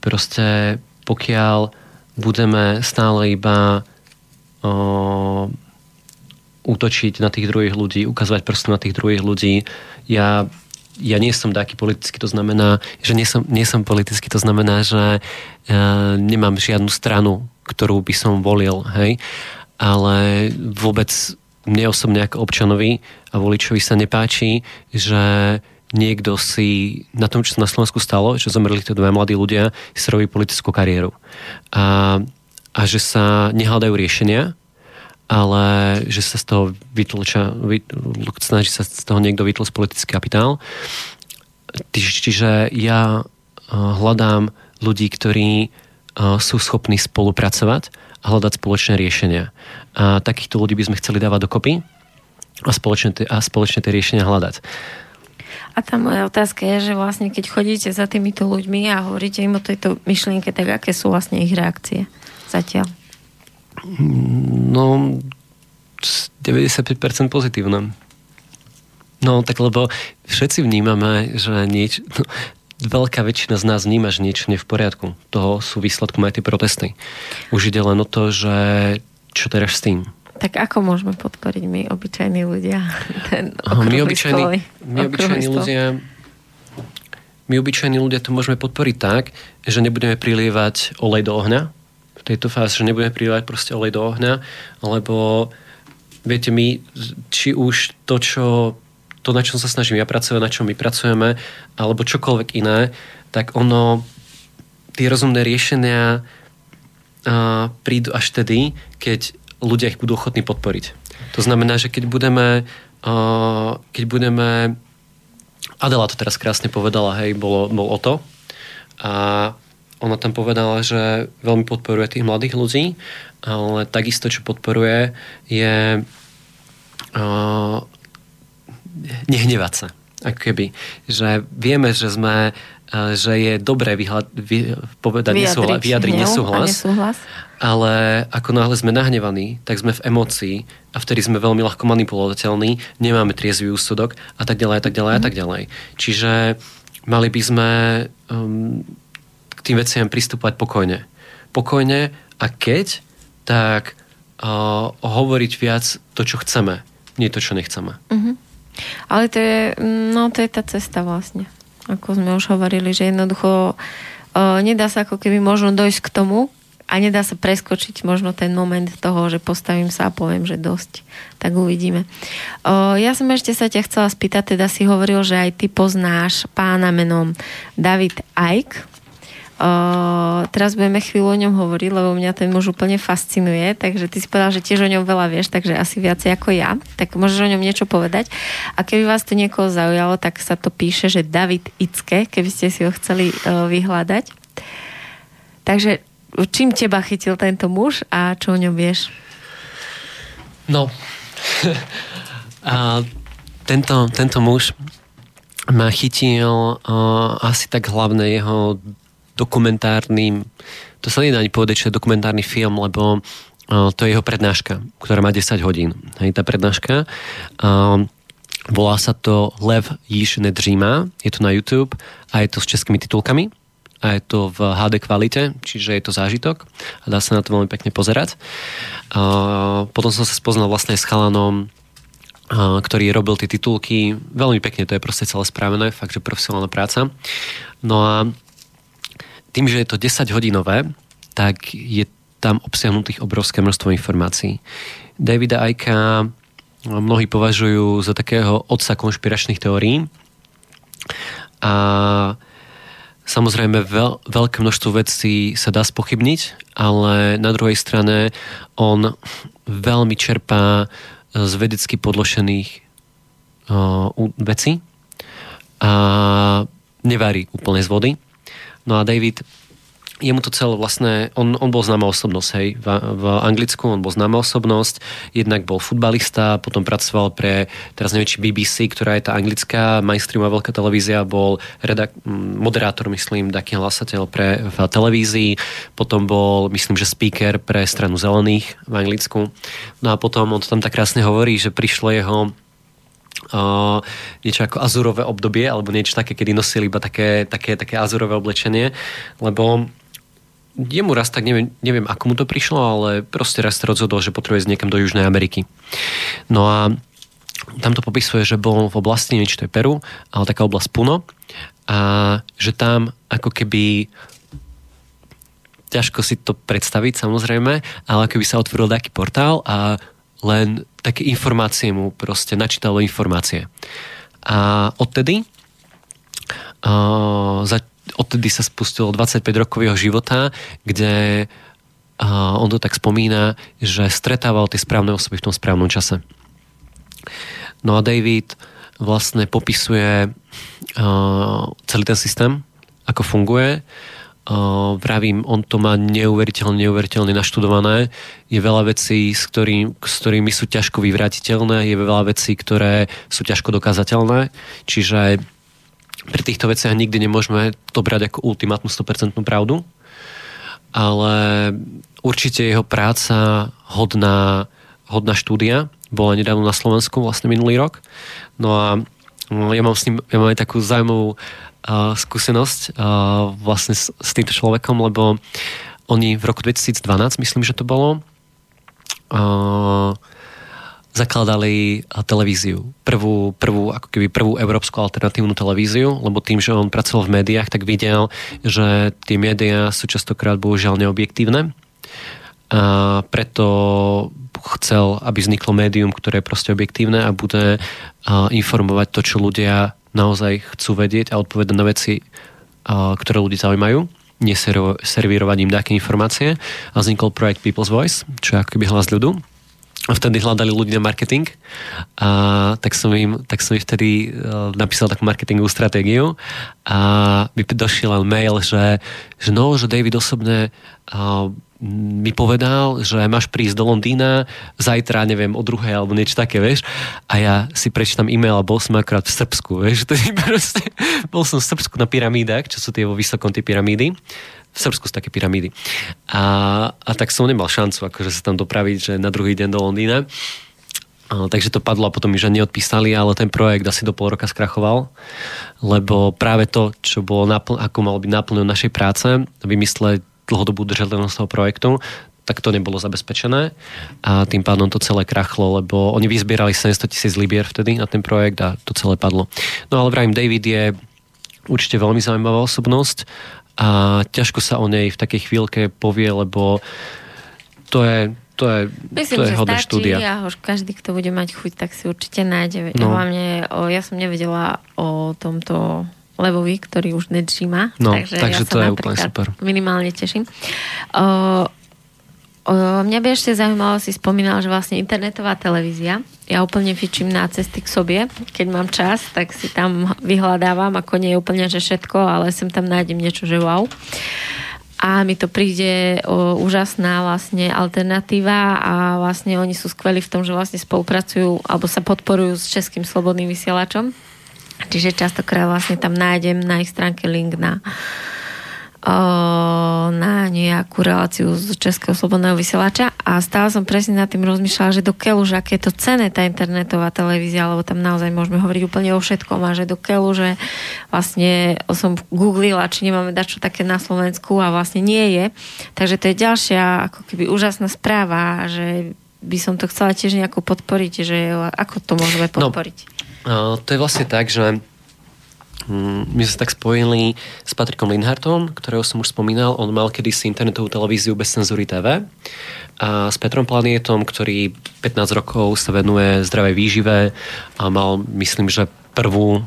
Speaker 2: proste pokiaľ budeme stále iba o, útočiť na tých druhých ľudí, ukazovať prstom na tých druhých ľudí, ja ja nie som taký politický, to znamená, že nie som, nie som politický, to znamená, že uh, nemám žiadnu stranu, ktorú by som volil, hej. Ale vôbec mne osobne ako občanovi a voličovi sa nepáči, že niekto si na tom, čo sa na Slovensku stalo, že zomreli tie dva mladí ľudia, si robí politickú kariéru. A, a že sa nehľadajú riešenia, ale že sa z toho vytlča, vy, snaží sa z toho niekto vytlčiť politický kapitál. Čiže ja hľadám ľudí, ktorí sú schopní spolupracovať a hľadať spoločné riešenia. A takýchto ľudí by sme chceli dávať dokopy a spoločne, a spoločne tie riešenia hľadať.
Speaker 1: A tá moja otázka je, že vlastne keď chodíte za týmito ľuďmi a hovoríte im o tejto myšlienke, tak aké sú vlastne ich reakcie zatiaľ?
Speaker 2: No, 95% pozitívne. No, tak lebo všetci vnímame, že nieč, no, veľká väčšina z nás vníma, že niečo nie v poriadku. Toho sú výsledkom aj tie protesty. Už ide len o to, že čo teraz s tým?
Speaker 1: Tak ako môžeme podporiť my, obyčajní ľudia, ten
Speaker 2: my obyčajní, my obyčajní ľudia my obyčajní ľudia to môžeme podporiť tak, že nebudeme prilievať olej do ohňa, v tejto fáze, že nebudeme pridávať proste olej do ohňa, lebo viete my, či už to, čo to, na čom sa snažím ja pracovať, na čom my pracujeme, alebo čokoľvek iné, tak ono, tie rozumné riešenia a, prídu až tedy, keď ľudia ich budú ochotní podporiť. To znamená, že keď budeme, a, keď budeme Adela to teraz krásne povedala, hej, bolo, bol o to. A ona tam povedala, že veľmi podporuje tých mladých ľudí, ale takisto, čo podporuje, je uh, nehnevať sa. Ako keby. Že vieme, že sme že je dobré vyhľad, vy, povedať vyjadriť, nesúhlas, vyjadriť nesúhlas, nesúhlas, ale ako náhle sme nahnevaní, tak sme v emócii a vtedy sme veľmi ľahko manipulovateľní, nemáme triezvý úsudok a tak ďalej a tak ďalej a tak ďalej. Čiže mali by sme um, k tým veciam pristúpať pokojne. Pokojne a keď, tak uh, hovoriť viac to, čo chceme, nie to, čo nechceme. Uh-huh.
Speaker 1: Ale to je, no, to je tá cesta vlastne. Ako sme už hovorili, že jednoducho uh, nedá sa ako keby možno dojsť k tomu a nedá sa preskočiť možno ten moment toho, že postavím sa a poviem, že dosť. Tak uvidíme. Uh, ja som ešte sa ťa chcela spýtať, teda si hovoril, že aj ty poznáš pána menom David Ike. Uh, teraz budeme chvíľu o ňom hovoriť, lebo mňa ten muž úplne fascinuje, takže ty si povedal, že tiež o ňom veľa vieš, takže asi viacej ako ja. Tak môžeš o ňom niečo povedať. A keby vás to niekoho zaujalo, tak sa to píše, že David Icke, keby ste si ho chceli uh, vyhľadať. Takže čím teba chytil tento muž a čo o ňom vieš?
Speaker 2: No, a tento, tento muž ma chytil uh, asi tak hlavné jeho dokumentárnym, to sa nedá ani povedať, že je dokumentárny film, lebo uh, to je jeho prednáška, ktorá má 10 hodín. Hej, tá prednáška. Uh, volá sa to Lev již nedříma, je to na YouTube a je to s českými titulkami a je to v HD kvalite, čiže je to zážitok a dá sa na to veľmi pekne pozerať. Potom som sa spoznal vlastne s chalanom, ktorý robil tie titulky. Veľmi pekne to je proste celé spravené, fakt, že profesionálna práca. No a tým, že je to 10 hodinové, tak je tam obsiahnutých obrovské množstvo informácií. Davida Aika mnohí považujú za takého otca konšpiračných teórií a samozrejme veľ, veľké množstvo vecí sa dá spochybniť, ale na druhej strane on veľmi čerpá z vedecky podložených uh, vecí a nevarí úplne z vody. No a David, jemu to celé vlastne, on, on bol známa osobnosť, hej, v, v Anglicku on bol známa osobnosť, jednak bol futbalista, potom pracoval pre, teraz neviem, či BBC, ktorá je tá anglická mainstreamová veľká televízia, bol redak- moderátor, myslím, taký hlasateľ pre, v televízii, potom bol, myslím, že speaker pre stranu zelených v Anglicku. No a potom on to tam tak krásne hovorí, že prišlo jeho uh, niečo ako azurové obdobie, alebo niečo také, kedy nosili iba také, také, také azurové oblečenie, lebo jemu raz tak, neviem, neviem, ako mu to prišlo, ale proste raz sa rozhodol, že potrebuje ísť niekam do Južnej Ameriky. No a tam to popisuje, že bol v oblasti, neviem, či to je Peru, ale taká oblasť Puno, a že tam ako keby ťažko si to predstaviť samozrejme, ale keby sa otvoril taký portál a len také informácie mu proste načítalo informácie. A odtedy uh, za, odtedy sa spustilo 25 rokov jeho života, kde uh, on to tak spomína, že stretával tie správne osoby v tom správnom čase. No a David vlastne popisuje uh, celý ten systém, ako funguje. Uh, vravím, on to má neuveriteľne, neuveriteľne naštudované. Je veľa vecí, s, ktorým, s ktorými sú ťažko vyvratiteľné, je veľa vecí, ktoré sú ťažko dokázateľné. Čiže pri týchto veciach nikdy nemôžeme to brať ako ultimátnu 100% pravdu, ale určite jeho práca hodná, hodná štúdia, bola nedávno na Slovensku, vlastne minulý rok. No a no, ja mám s ním ja mám aj takú zaujímavú uh, skúsenosť uh, vlastne s, s týmto človekom, lebo oni v roku 2012, myslím, že to bolo, uh, zakladali televíziu. Prvú, prvú, ako keby prvú európsku alternatívnu televíziu, lebo tým, že on pracoval v médiách, tak videl, že tie médiá sú častokrát bohužiaľ neobjektívne. A preto chcel, aby vzniklo médium, ktoré je proste objektívne a bude informovať to, čo ľudia naozaj chcú vedieť a odpovedať na veci, ktoré ľudí zaujímajú neservírovať im nejaké informácie a vznikol projekt People's Voice, čo je ako hlas ľudu vtedy hľadali ľudí na marketing a tak som im, tak som im vtedy uh, napísal takú marketingovú stratégiu a mi došiel mail, že, že no, že David osobne uh, mi povedal, že máš prísť do Londýna zajtra, neviem, o druhej alebo niečo také, vieš. A ja si prečítam e-mail a bol som akorát v Srbsku, vieš. To proste, bol som v Srbsku na pyramídach, čo sú tie vo vysokom tie pyramídy. V Srbsku sú také pyramídy. A, a tak som nemal šancu akože sa tam dopraviť, že na druhý deň do Londýna. A, takže to padlo a potom mi že neodpísali, ale ten projekt asi do pol roka skrachoval, lebo práve to, čo bolo napl- ako malo byť náplňou našej práce, vymysleť dlhodobú udržateľnosť toho projektu, tak to nebolo zabezpečené a tým pádom to celé krachlo, lebo oni vyzbierali 700 tisíc libier vtedy na ten projekt a to celé padlo. No ale vrajím, David je určite veľmi zaujímavá osobnosť a ťažko sa o nej v takej chvíľke povie, lebo to je, to je,
Speaker 1: Myslím,
Speaker 2: to je
Speaker 1: že
Speaker 2: hodná
Speaker 1: stačí
Speaker 2: štúdia.
Speaker 1: a už každý, kto bude mať chuť, tak si určite nájde.
Speaker 2: No.
Speaker 1: Hlavne, o, ja som nevedela o tomto Levovi, ktorý už nedžíma.
Speaker 2: No,
Speaker 1: takže,
Speaker 2: takže
Speaker 1: ja
Speaker 2: to
Speaker 1: sa
Speaker 2: je úplne super.
Speaker 1: Minimálne teším. O, mňa by ešte zaujímalo, si spomínal, že vlastne internetová televízia. Ja úplne fičím na cesty k sobie. Keď mám čas, tak si tam vyhľadávam, ako nie je úplne, že všetko, ale sem tam nájdem niečo, že wow. A mi to príde o, úžasná vlastne alternatíva a vlastne oni sú skvelí v tom, že vlastne spolupracujú alebo sa podporujú s Českým slobodným vysielačom. Čiže častokrát vlastne tam nájdem na ich stránke link na na nejakú reláciu z Českého slobodného vysielača a stále som presne nad tým rozmýšľala, že do keľu, že aké je to cené tá internetová televízia, lebo tam naozaj môžeme hovoriť úplne o všetkom a že do keľu, že vlastne som googlila, či nemáme dať čo také na Slovensku a vlastne nie je. Takže to je ďalšia ako keby úžasná správa, že by som to chcela tiež nejako podporiť, že ako to môžeme podporiť.
Speaker 2: No, to je vlastne tak, že my sme sa tak spojili s Patrikom Linhartom, ktorého som už spomínal. On mal kedysi internetovú televíziu bez cenzúry TV. A s Petrom Planietom, ktorý 15 rokov sa venuje zdravej výžive a mal, myslím, že prvú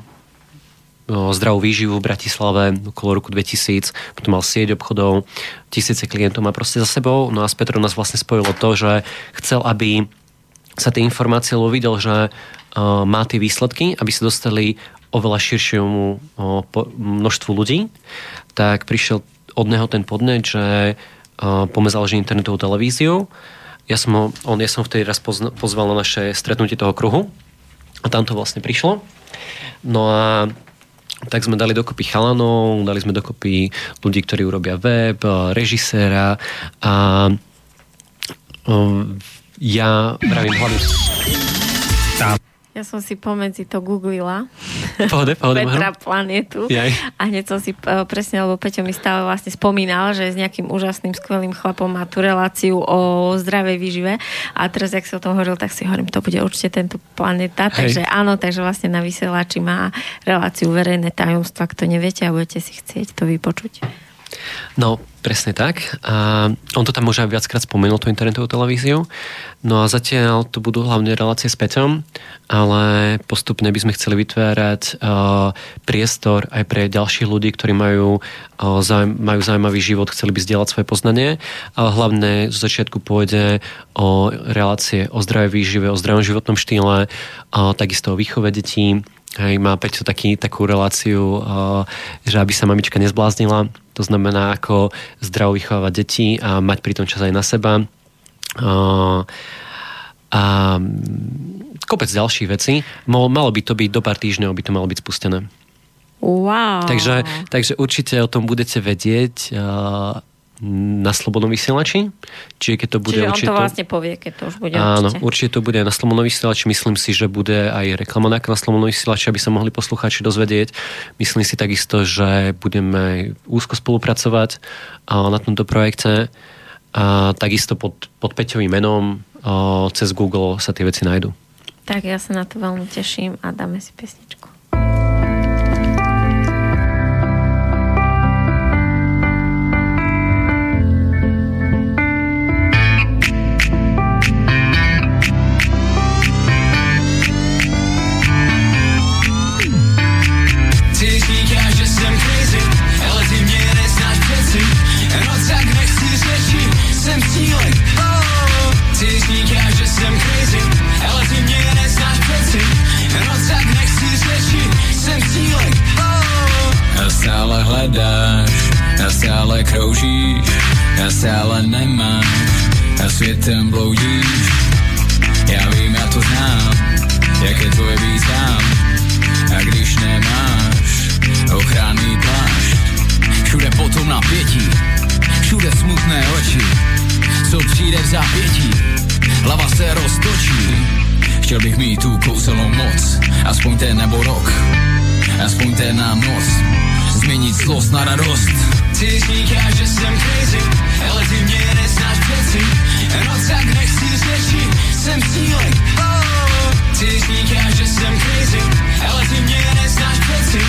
Speaker 2: no, zdravú výživu v Bratislave okolo roku 2000, potom mal sieť obchodov, tisíce klientov má proste za sebou. No a s Petrom nás vlastne spojilo to, že chcel, aby sa tie informácie, lebo videl, že má tie výsledky, aby sa dostali oveľa širšiemu množstvu ľudí, tak prišiel od neho ten podnet, že poďme založiť internetovú televíziu. Ja som, ho, on, ja som vtedy raz pozval na naše stretnutie toho kruhu a tam to vlastne prišlo. No a tak sme dali dokopy chalanov, dali sme dokopy ľudí, ktorí urobia web, režiséra a um, ja pravím hlavne...
Speaker 4: Tá
Speaker 1: Ja som si pomedzi to googlila.
Speaker 2: Pohode, pohode.
Speaker 1: Petra Planetu. Jaj. A hneď som si uh, presne, lebo Peťo mi stále vlastne spomínal, že s nejakým úžasným, skvelým chlapom má tú reláciu o zdravej výžive. A teraz, jak si o tom hovoril, tak si hovorím, to bude určite tento Planeta. Hej. Takže áno, takže vlastne na vysielači má reláciu verejné tajomstva. Kto neviete a budete si chcieť to vypočuť.
Speaker 2: No, presne tak. A on to tam už aj viackrát spomenul, tú internetovú televíziu. No a zatiaľ to budú hlavne relácie s Peťom, ale postupne by sme chceli vytvárať uh, priestor aj pre ďalších ľudí, ktorí majú, uh, zaujím, majú zaujímavý život, chceli by zdieľať svoje poznanie, ale hlavne z začiatku pôjde o relácie o zdravej výžive, o zdravom životnom štýle, uh, takisto o výchove detí, Hej, má Peťo taký, takú reláciu, uh, že aby sa mamička nezbláznila, to znamená ako zdravo vychovávať deti a mať pri tom čas aj na seba. Uh, a kopec ďalších vecí. Malo by to byť do pár týždňov, by to malo byť spustené.
Speaker 1: Wow.
Speaker 2: Takže, takže určite o tom budete vedieť. Na Slobodnom vysielači. Čiže keď to bude
Speaker 1: Čiže
Speaker 2: určite
Speaker 1: on to vlastne povie, keď to už bude
Speaker 2: Áno, určite. určite to bude na Slobodnom vysielači. Myslím si, že bude aj reklamonák na Slobodnom vysielači, aby sa mohli poslucháči dozvedieť. Myslím si takisto, že budeme úzko spolupracovať na tomto projekte. A takisto pod, pod Peťovým menom cez Google sa tie veci nájdu.
Speaker 1: Tak ja sa na to veľmi teším a dáme si pesničku.
Speaker 5: Aspoň ten nebo rok, aspoň ten na noc změnit zlost na radost. Ty říkáš, že jsem crazy, ale ty mě neznáš přeci. No tak nechci řešit, jsem cílek. Oh, ty říkáš, že jsem crazy, ale ty mě neznáš přeci.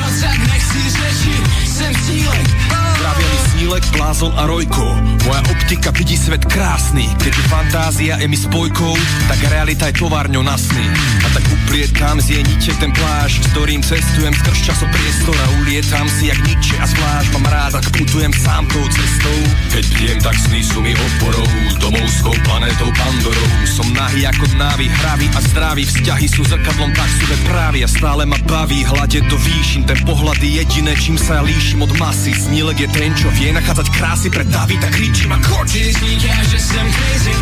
Speaker 5: No tak nechci řešit, jsem cílek. Oh,
Speaker 6: Traviali snílek, blázon a rojko. Moja optika vidí svet krásny. Keďže fantázia je mi spojkou Tak realita je továrňou na sny. A tak upliekam z jej niče ten pláž S ktorým cestujem skrz časopriestor A ulietam si jak niče a zvlášť. Mám rád, ak putujem sám tou cestou. Keď viem, tak sny sú mi oporou. Domovskou planetou Pandorou. Som nahý ako návy, hravý a zdravý. Vzťahy sú zrkadlom, tak sú právi. A stále ma baví, hľade to výšim Ten pohľad je jediné, čím sa ja líšim od masy. Snílek je ten, čo vie nachádzať krásy pre David a kričím a koč.
Speaker 5: Ty říkáš, že jsem crazy,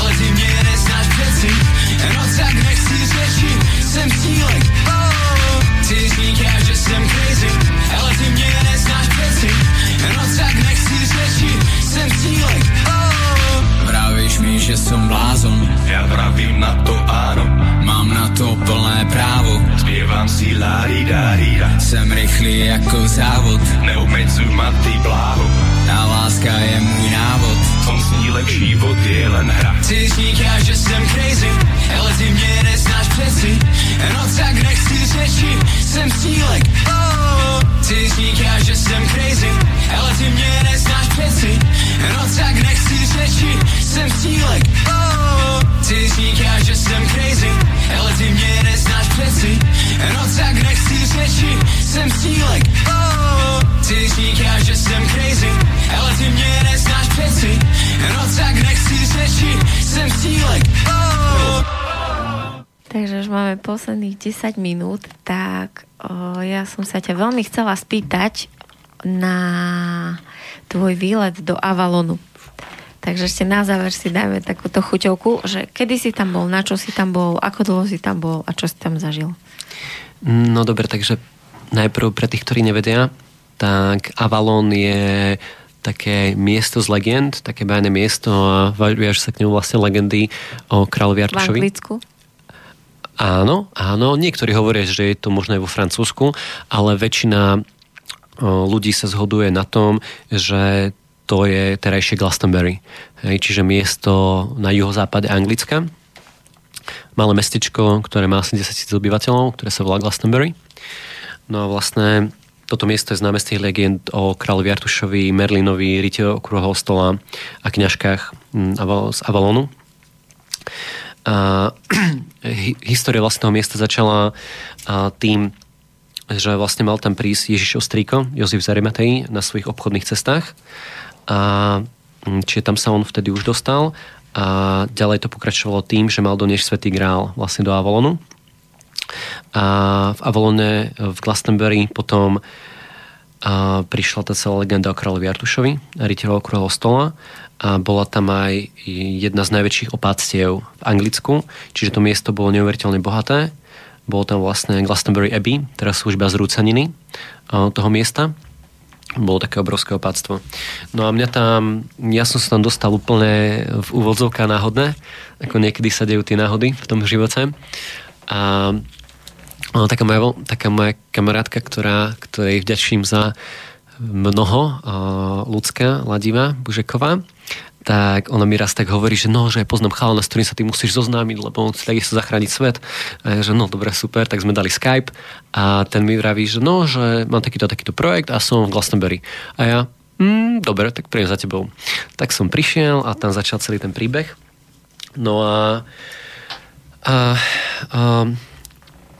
Speaker 5: ale ty mě neznáš přeci. No tak nechci řešit, jsem cílek. Oh, ty říkáš, že jsem crazy, ale ty mě neznáš přeci. No tak nechci řešit, jsem cílek. Oh, Vravíš mi, že som blázon
Speaker 6: Ja vravím na to áno
Speaker 5: na to plné právo.
Speaker 6: Spievam si lári dári
Speaker 5: Jsem rychlý jako závod.
Speaker 6: Neobmedzuj ma ty bláho.
Speaker 5: A láska je můj návod.
Speaker 6: Som snílek, život je len hra.
Speaker 5: Ty říkáš, že jsem crazy Ale ty mě neznáš přeci No tak nechci řešit Jsem snílek oh, Ty říkáš, že jsem crazy Ale ty mě neznáš přeci No tak nechci řešit Jsem snílek oh, Ty říkáš, že jsem crazy Ale ty mě neznáš přeci. No nechci řešit Jsem snílek oh, Ty říkáš, že jsem crazy Ale ty mě neznáš přeci. No nechci řešit Jsem snílek oh,
Speaker 1: Takže už máme posledných 10 minút, tak o, ja som sa ťa veľmi chcela spýtať na tvoj výlet do Avalonu. Takže ešte na záver si dáme takúto chuťovku, že kedy si tam bol, na čo si tam bol, ako dlho si tam bol a čo si tam zažil.
Speaker 2: No dobre, takže najprv pre tých, ktorí nevedia, tak Avalon je také miesto z legend, také bajné miesto a viažu sa k nemu vlastne legendy o kráľovi Artušovi.
Speaker 1: V Anglicku?
Speaker 2: Áno, áno. Niektorí hovoria, že je to možno aj vo Francúzsku, ale väčšina ľudí sa zhoduje na tom, že to je terajšie Glastonbury. Hej, čiže miesto na juhozápade Anglicka. Malé mestečko, ktoré má asi 10 tisíc obyvateľov, ktoré sa volá Glastonbury. No a vlastne toto miesto je známe z tých legend o kráľovi Artušovi, Merlinovi, Rite okruhov stola a kňažkách mm, z Avalonu. A, história vlastného miesta začala a, tým, že vlastne mal tam prísť Ježiš Ostríko, Jozef Zarimatej na svojich obchodných cestách a mm, čiže tam sa on vtedy už dostal a ďalej to pokračovalo tým, že mal doniesť Svetý Grál vlastne do Avalonu a v Avalone, v Glastonbury potom a prišla tá celá legenda o kráľovi Artušovi, rytieľov okruhov stola a bola tam aj jedna z najväčších opáctiev v Anglicku, čiže to miesto bolo neuveriteľne bohaté. Bolo tam vlastne Glastonbury Abbey, teraz sú už iba zrúcaniny toho miesta. Bolo také obrovské opáctvo. No a mňa tam, ja som sa tam dostal úplne v úvodzovkách náhodné, ako niekedy sa dejú tie náhody v tom živote. A No, taká, moja, taká moja kamarátka, ktorá, ktorej vďačím za mnoho, ľudská, Ladiva Bužeková, tak ona mi raz tak hovorí, že no, že poznám chalana, s ktorým sa ty musíš zoznámiť, lebo on chce takisto zachrániť svet. A že no, dobre, super, tak sme dali Skype a ten mi vraví, že no, že mám takýto, takýto projekt a som v Glastonbury. A ja, mm, dobre, tak príjem za tebou. Tak som prišiel a tam začal celý ten príbeh. No a, a, a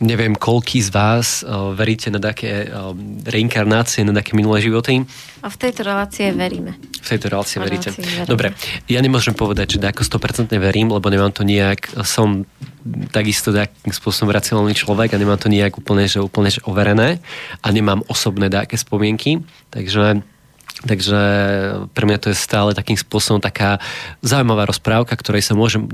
Speaker 2: neviem, koľký z vás uh, veríte na také uh, reinkarnácie, na také minulé životy.
Speaker 1: A v tejto relácie veríme.
Speaker 2: V tejto relácie veríte. Veríme. Dobre, ja nemôžem povedať, že ako 100% verím, lebo nemám to nejak, som takisto takým spôsobom racionálny človek a nemám to nejak úplne, že, úplne že overené a nemám osobné také spomienky, takže Takže pre mňa to je stále takým spôsobom taká zaujímavá rozprávka, ktorej sa môžem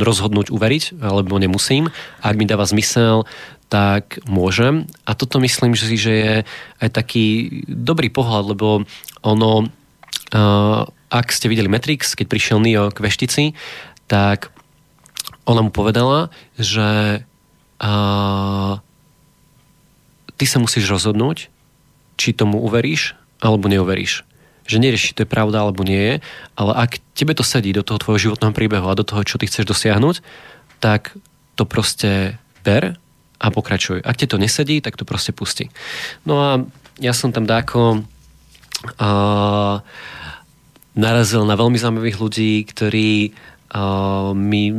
Speaker 2: rozhodnúť uveriť, alebo nemusím. A ak mi dáva zmysel, tak môžem. A toto myslím, že, že je aj taký dobrý pohľad, lebo ono, uh, ak ste videli Matrix, keď prišiel Neo k veštici, tak ona mu povedala, že uh, ty sa musíš rozhodnúť, či tomu uveríš, alebo neuveríš že nerieši, to je pravda alebo nie je, ale ak tebe to sedí do toho tvojho životného príbehu a do toho, čo ty chceš dosiahnuť, tak to proste ber a pokračuj. Ak ti to nesedí, tak to proste pusti. No a ja som tam dáko uh, narazil na veľmi zaujímavých ľudí, ktorí mi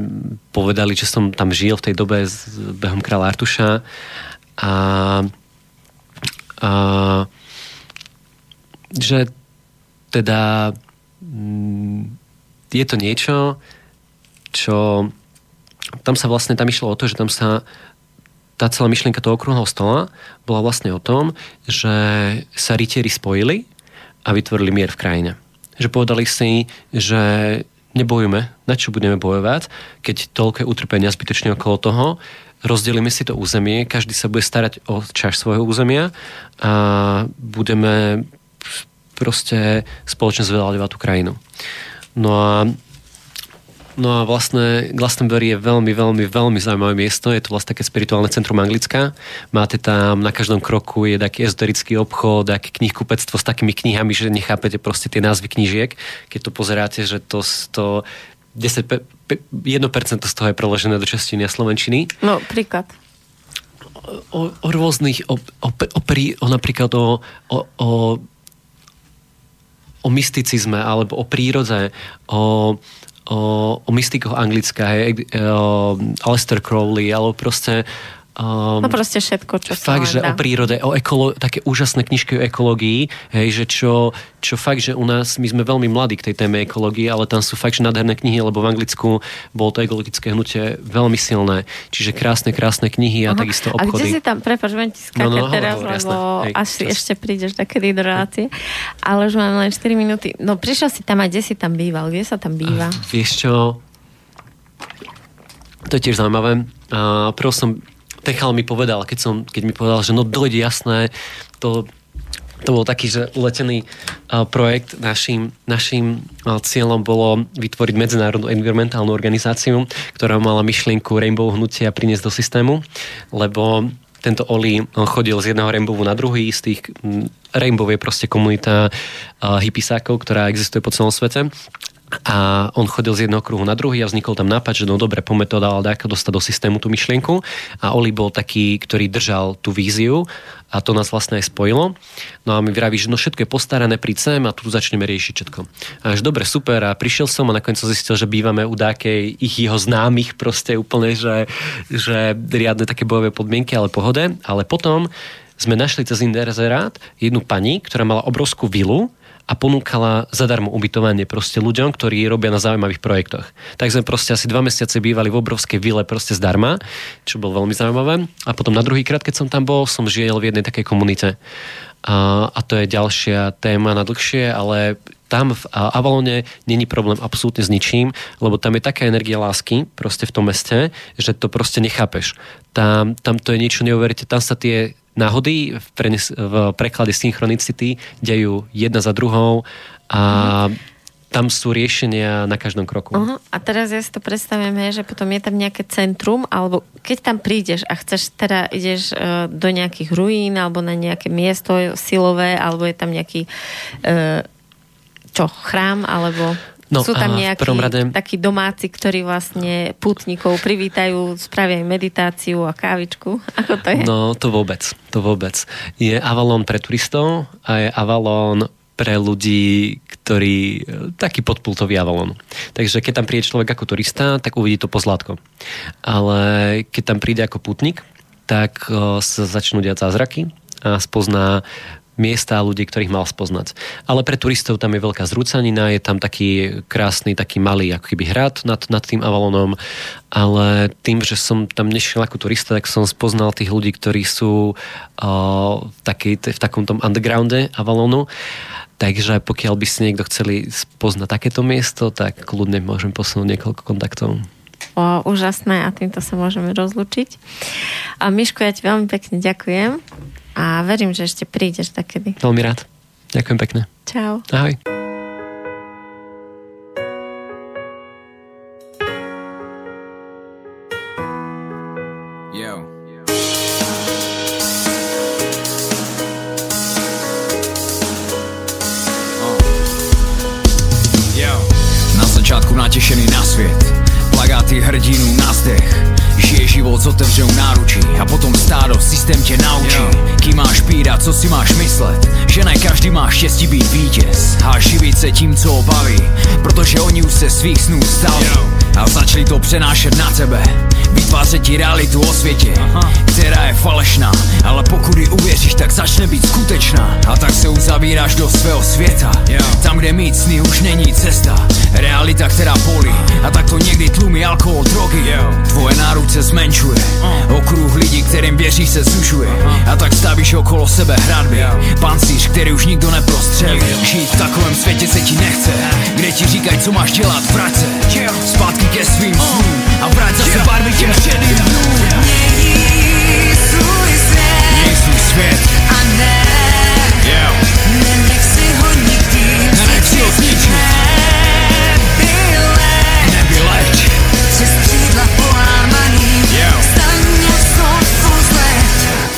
Speaker 2: povedali, že som tam žil v tej dobe s behom kráľa Artuša a uh, že teda mm, je to niečo, čo tam sa vlastne, tam išlo o to, že tam sa tá celá myšlienka toho okrúhleho stola bola vlastne o tom, že sa rytieri spojili a vytvorili mier v krajine. Že povedali si, že nebojujme, na čo budeme bojovať, keď toľko je utrpenia zbytočne okolo toho, rozdelíme si to územie, každý sa bude starať o čas svojho územia a budeme proste spoločne zvládať tú krajinu. No a No a vlastne Glastonbury je veľmi, veľmi, veľmi zaujímavé miesto. Je to vlastne také spirituálne centrum Anglická. Máte tam na každom kroku je taký ezoterický obchod, taký knihkupectvo s takými knihami, že nechápete proste tie názvy knížiek. Keď to pozeráte, že to, to 10, 1% z toho je preložené do češtiny a slovenčiny.
Speaker 1: No, príklad.
Speaker 2: O, o rôznych, o, o, o, o napríklad o, o, o o mysticizme alebo o prírode, o, o, o mystikoch anglická, hej, o Aleister Crowley, alebo proste
Speaker 1: Um, no proste všetko, čo
Speaker 2: Fakt, že dá. o prírode, o ekolo- také úžasné knižky o ekológii, hej, že čo, čo fakt, že u nás, my sme veľmi mladí k tej téme ekológie, ale tam sú fakt, že nádherné knihy, lebo v Anglicku bolo to ekologické hnutie veľmi silné. Čiže krásne, krásne knihy a uh-huh. takisto obchody.
Speaker 1: A kde si tam, prepáč, budem ti skákať no, no, teraz, hovor, lebo Hej, asi čas. ešte prídeš takedy do relácie, ale už mám len 4 minúty. No prišiel si tam a kde si tam býval? Kde sa tam býva? Uh,
Speaker 2: vieš čo, to je tiež zaujímavé. Prvom som ten chal mi povedal, keď, som, keď mi povedal, že no dojde jasné, to to bol taký, že uletený uh, projekt. Naším uh, cieľom bolo vytvoriť medzinárodnú environmentálnu organizáciu, ktorá mala myšlienku Rainbow hnutia priniesť do systému, lebo tento Oli chodil z jedného rainbowu na druhý, z tých Rainbow je proste komunita uh, ktorá existuje po celom svete a on chodil z jedného kruhu na druhý a vznikol tam nápad, že no dobre, poďme to dal ako dostať do systému tú myšlienku a Oli bol taký, ktorý držal tú víziu a to nás vlastne aj spojilo. No a mi vraví, že no všetko je postarané, príď sem a tu začneme riešiť všetko. A až dobre, super a prišiel som a nakoniec som zistil, že bývame u dákej ich jeho známych proste úplne, že, že riadne také bojové podmienky, ale pohode. Ale potom sme našli cez Inderzerát jednu pani, ktorá mala obrovskú vilu a ponúkala zadarmo ubytovanie proste ľuďom, ktorí robia na zaujímavých projektoch. Tak sme proste asi dva mesiace bývali v obrovskej vile proste zdarma, čo bolo veľmi zaujímavé. A potom na druhý krát, keď som tam bol, som žil v jednej takej komunite. A, a to je ďalšia téma na dlhšie, ale tam v Avalone není problém absolútne s ničím, lebo tam je taká energia lásky proste v tom meste, že to proste nechápeš. Tam, tam to je niečo neuveríte, tam sa tie náhody v, prenes, v preklade synchronicity dejú jedna za druhou a tam sú riešenia na každom kroku.
Speaker 1: Uh-huh. A teraz ja si to predstavujem, hej, že potom je tam nejaké centrum, alebo keď tam prídeš a chceš, teda ideš uh, do nejakých ruín, alebo na nejaké miesto silové, alebo je tam nejaký uh, čo, chrám, alebo... No, Sú tam nejakí rade... takí domáci, ktorí vlastne putníkov privítajú, spravia meditáciu a kávičku. Ako to je?
Speaker 2: No, to vôbec. To vôbec. Je Avalon pre turistov a je Avalon pre ľudí, ktorí... taký podpultový Avalon. Takže keď tam príde človek ako turista, tak uvidí to pozlátko. Ale keď tam príde ako putník, tak sa začnú diať zázraky a spozná miesta a ľudí, ktorých mal spoznať. Ale pre turistov tam je veľká zrúcanina, je tam taký krásny, taký malý ako keby hrad nad, nad tým Avalonom, ale tým, že som tam nešiel ako turista, tak som spoznal tých ľudí, ktorí sú uh, v, v takom tom undergrounde Avalonu. Takže pokiaľ by si niekto chceli spoznať takéto miesto, tak kľudne môžem posunúť niekoľko kontaktov.
Speaker 1: O, úžasné a týmto sa môžeme rozlučiť. A Miško, ja ti veľmi pekne ďakujem a verím, že ešte prídeš takedy.
Speaker 2: Veľmi rád. Ďakujem pekne.
Speaker 1: Čau.
Speaker 2: Ahoj.
Speaker 4: S otevřenou náručí a potom stádo, systém tě naučí Kým máš pírat, co si máš myslet. Že ne každý má štěstí být vítěz A živit se tím, co ho baví Protože oni už se svých snů stali A začali to přenášet na tebe. Vytvářet ti realitu o světě Která je falešná. Ale pokud ji uvěříš, tak začne být skutečná. A tak se uzavíráš do svého světa. Tam, kde mít sny už není cesta. Realita, která bolí. A tak to někdy tlumí alkohol, drogy. Tvoje náruč se zmenšuje Okruh lidí, kterým věříš se zužuje A tak stavíš okolo sebe hradby. Pancíř, který už nikdo neprostřelí. Žít v takovém světě se ti nechce. Kde ti říkají, co máš dělat, vrať se. Zpátky ke svým snům. A vrať zase barvy těm šedým dnům. Měj svůj svět. Měj svůj svět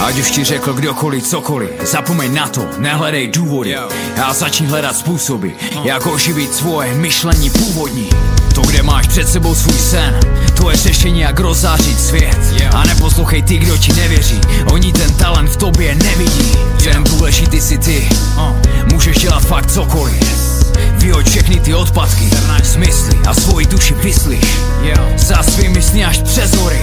Speaker 4: Ať už ti řekl kdokoliv cokoliv, zapomeň na to, nehledej důvody. A začni hledat způsoby, jak oživit svoje myšlení původní. To, kde máš před sebou svůj sen, to je řešení, jak rozzářit svět. A neposlouchej ty, kdo ti nevěří, oni ten talent v tobě nevidí. Ten důležitý si ty, můžeš dělat fakt cokoliv. Vyhoď všechny ty odpadky, smysly a svoji duši vyslíš Za svými sny až přes hory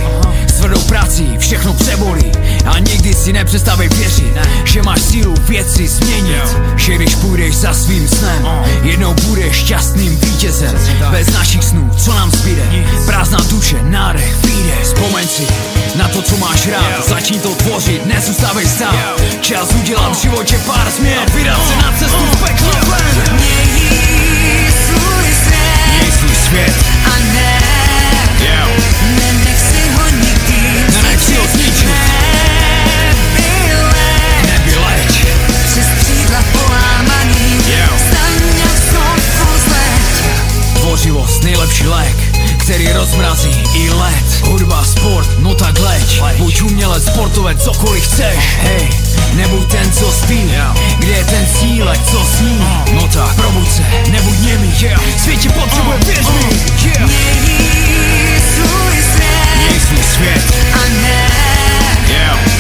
Speaker 4: S tvrdou prací všechno přebolí. A nikdy si nepřestavej věřit Že máš sílu věci změnit. Že když půjdeš za svým snem Jednou budeš šťastným vítězem. Bez našich snů, co nám zbyde? Prázdná duše, nádech, výdech Vzpomeň si na to, co máš rád. Začni to tvořit, nezůstávej stát Čas udělat v životě pár změn A vydat se na cestu v peklo svět a ne, yeah. nenech si ho nikdy nenech si ho zničit. Nebyle, nebyleč, přes křídla polámaný, yeah. staň jak znovu zleť. Tvořivost nejlepší lék který rozmrazí i let. Hudba, sport, no tak leď. Buď umělec, sportovec, cokoliv chceš. Hej, nebuď ten, co spí. Kde je ten cílek, co sní? No tak, probuď se, nebuď němý Svět tě potřebuje, věř mi. Měj svět. Svět. A ne. Yeah.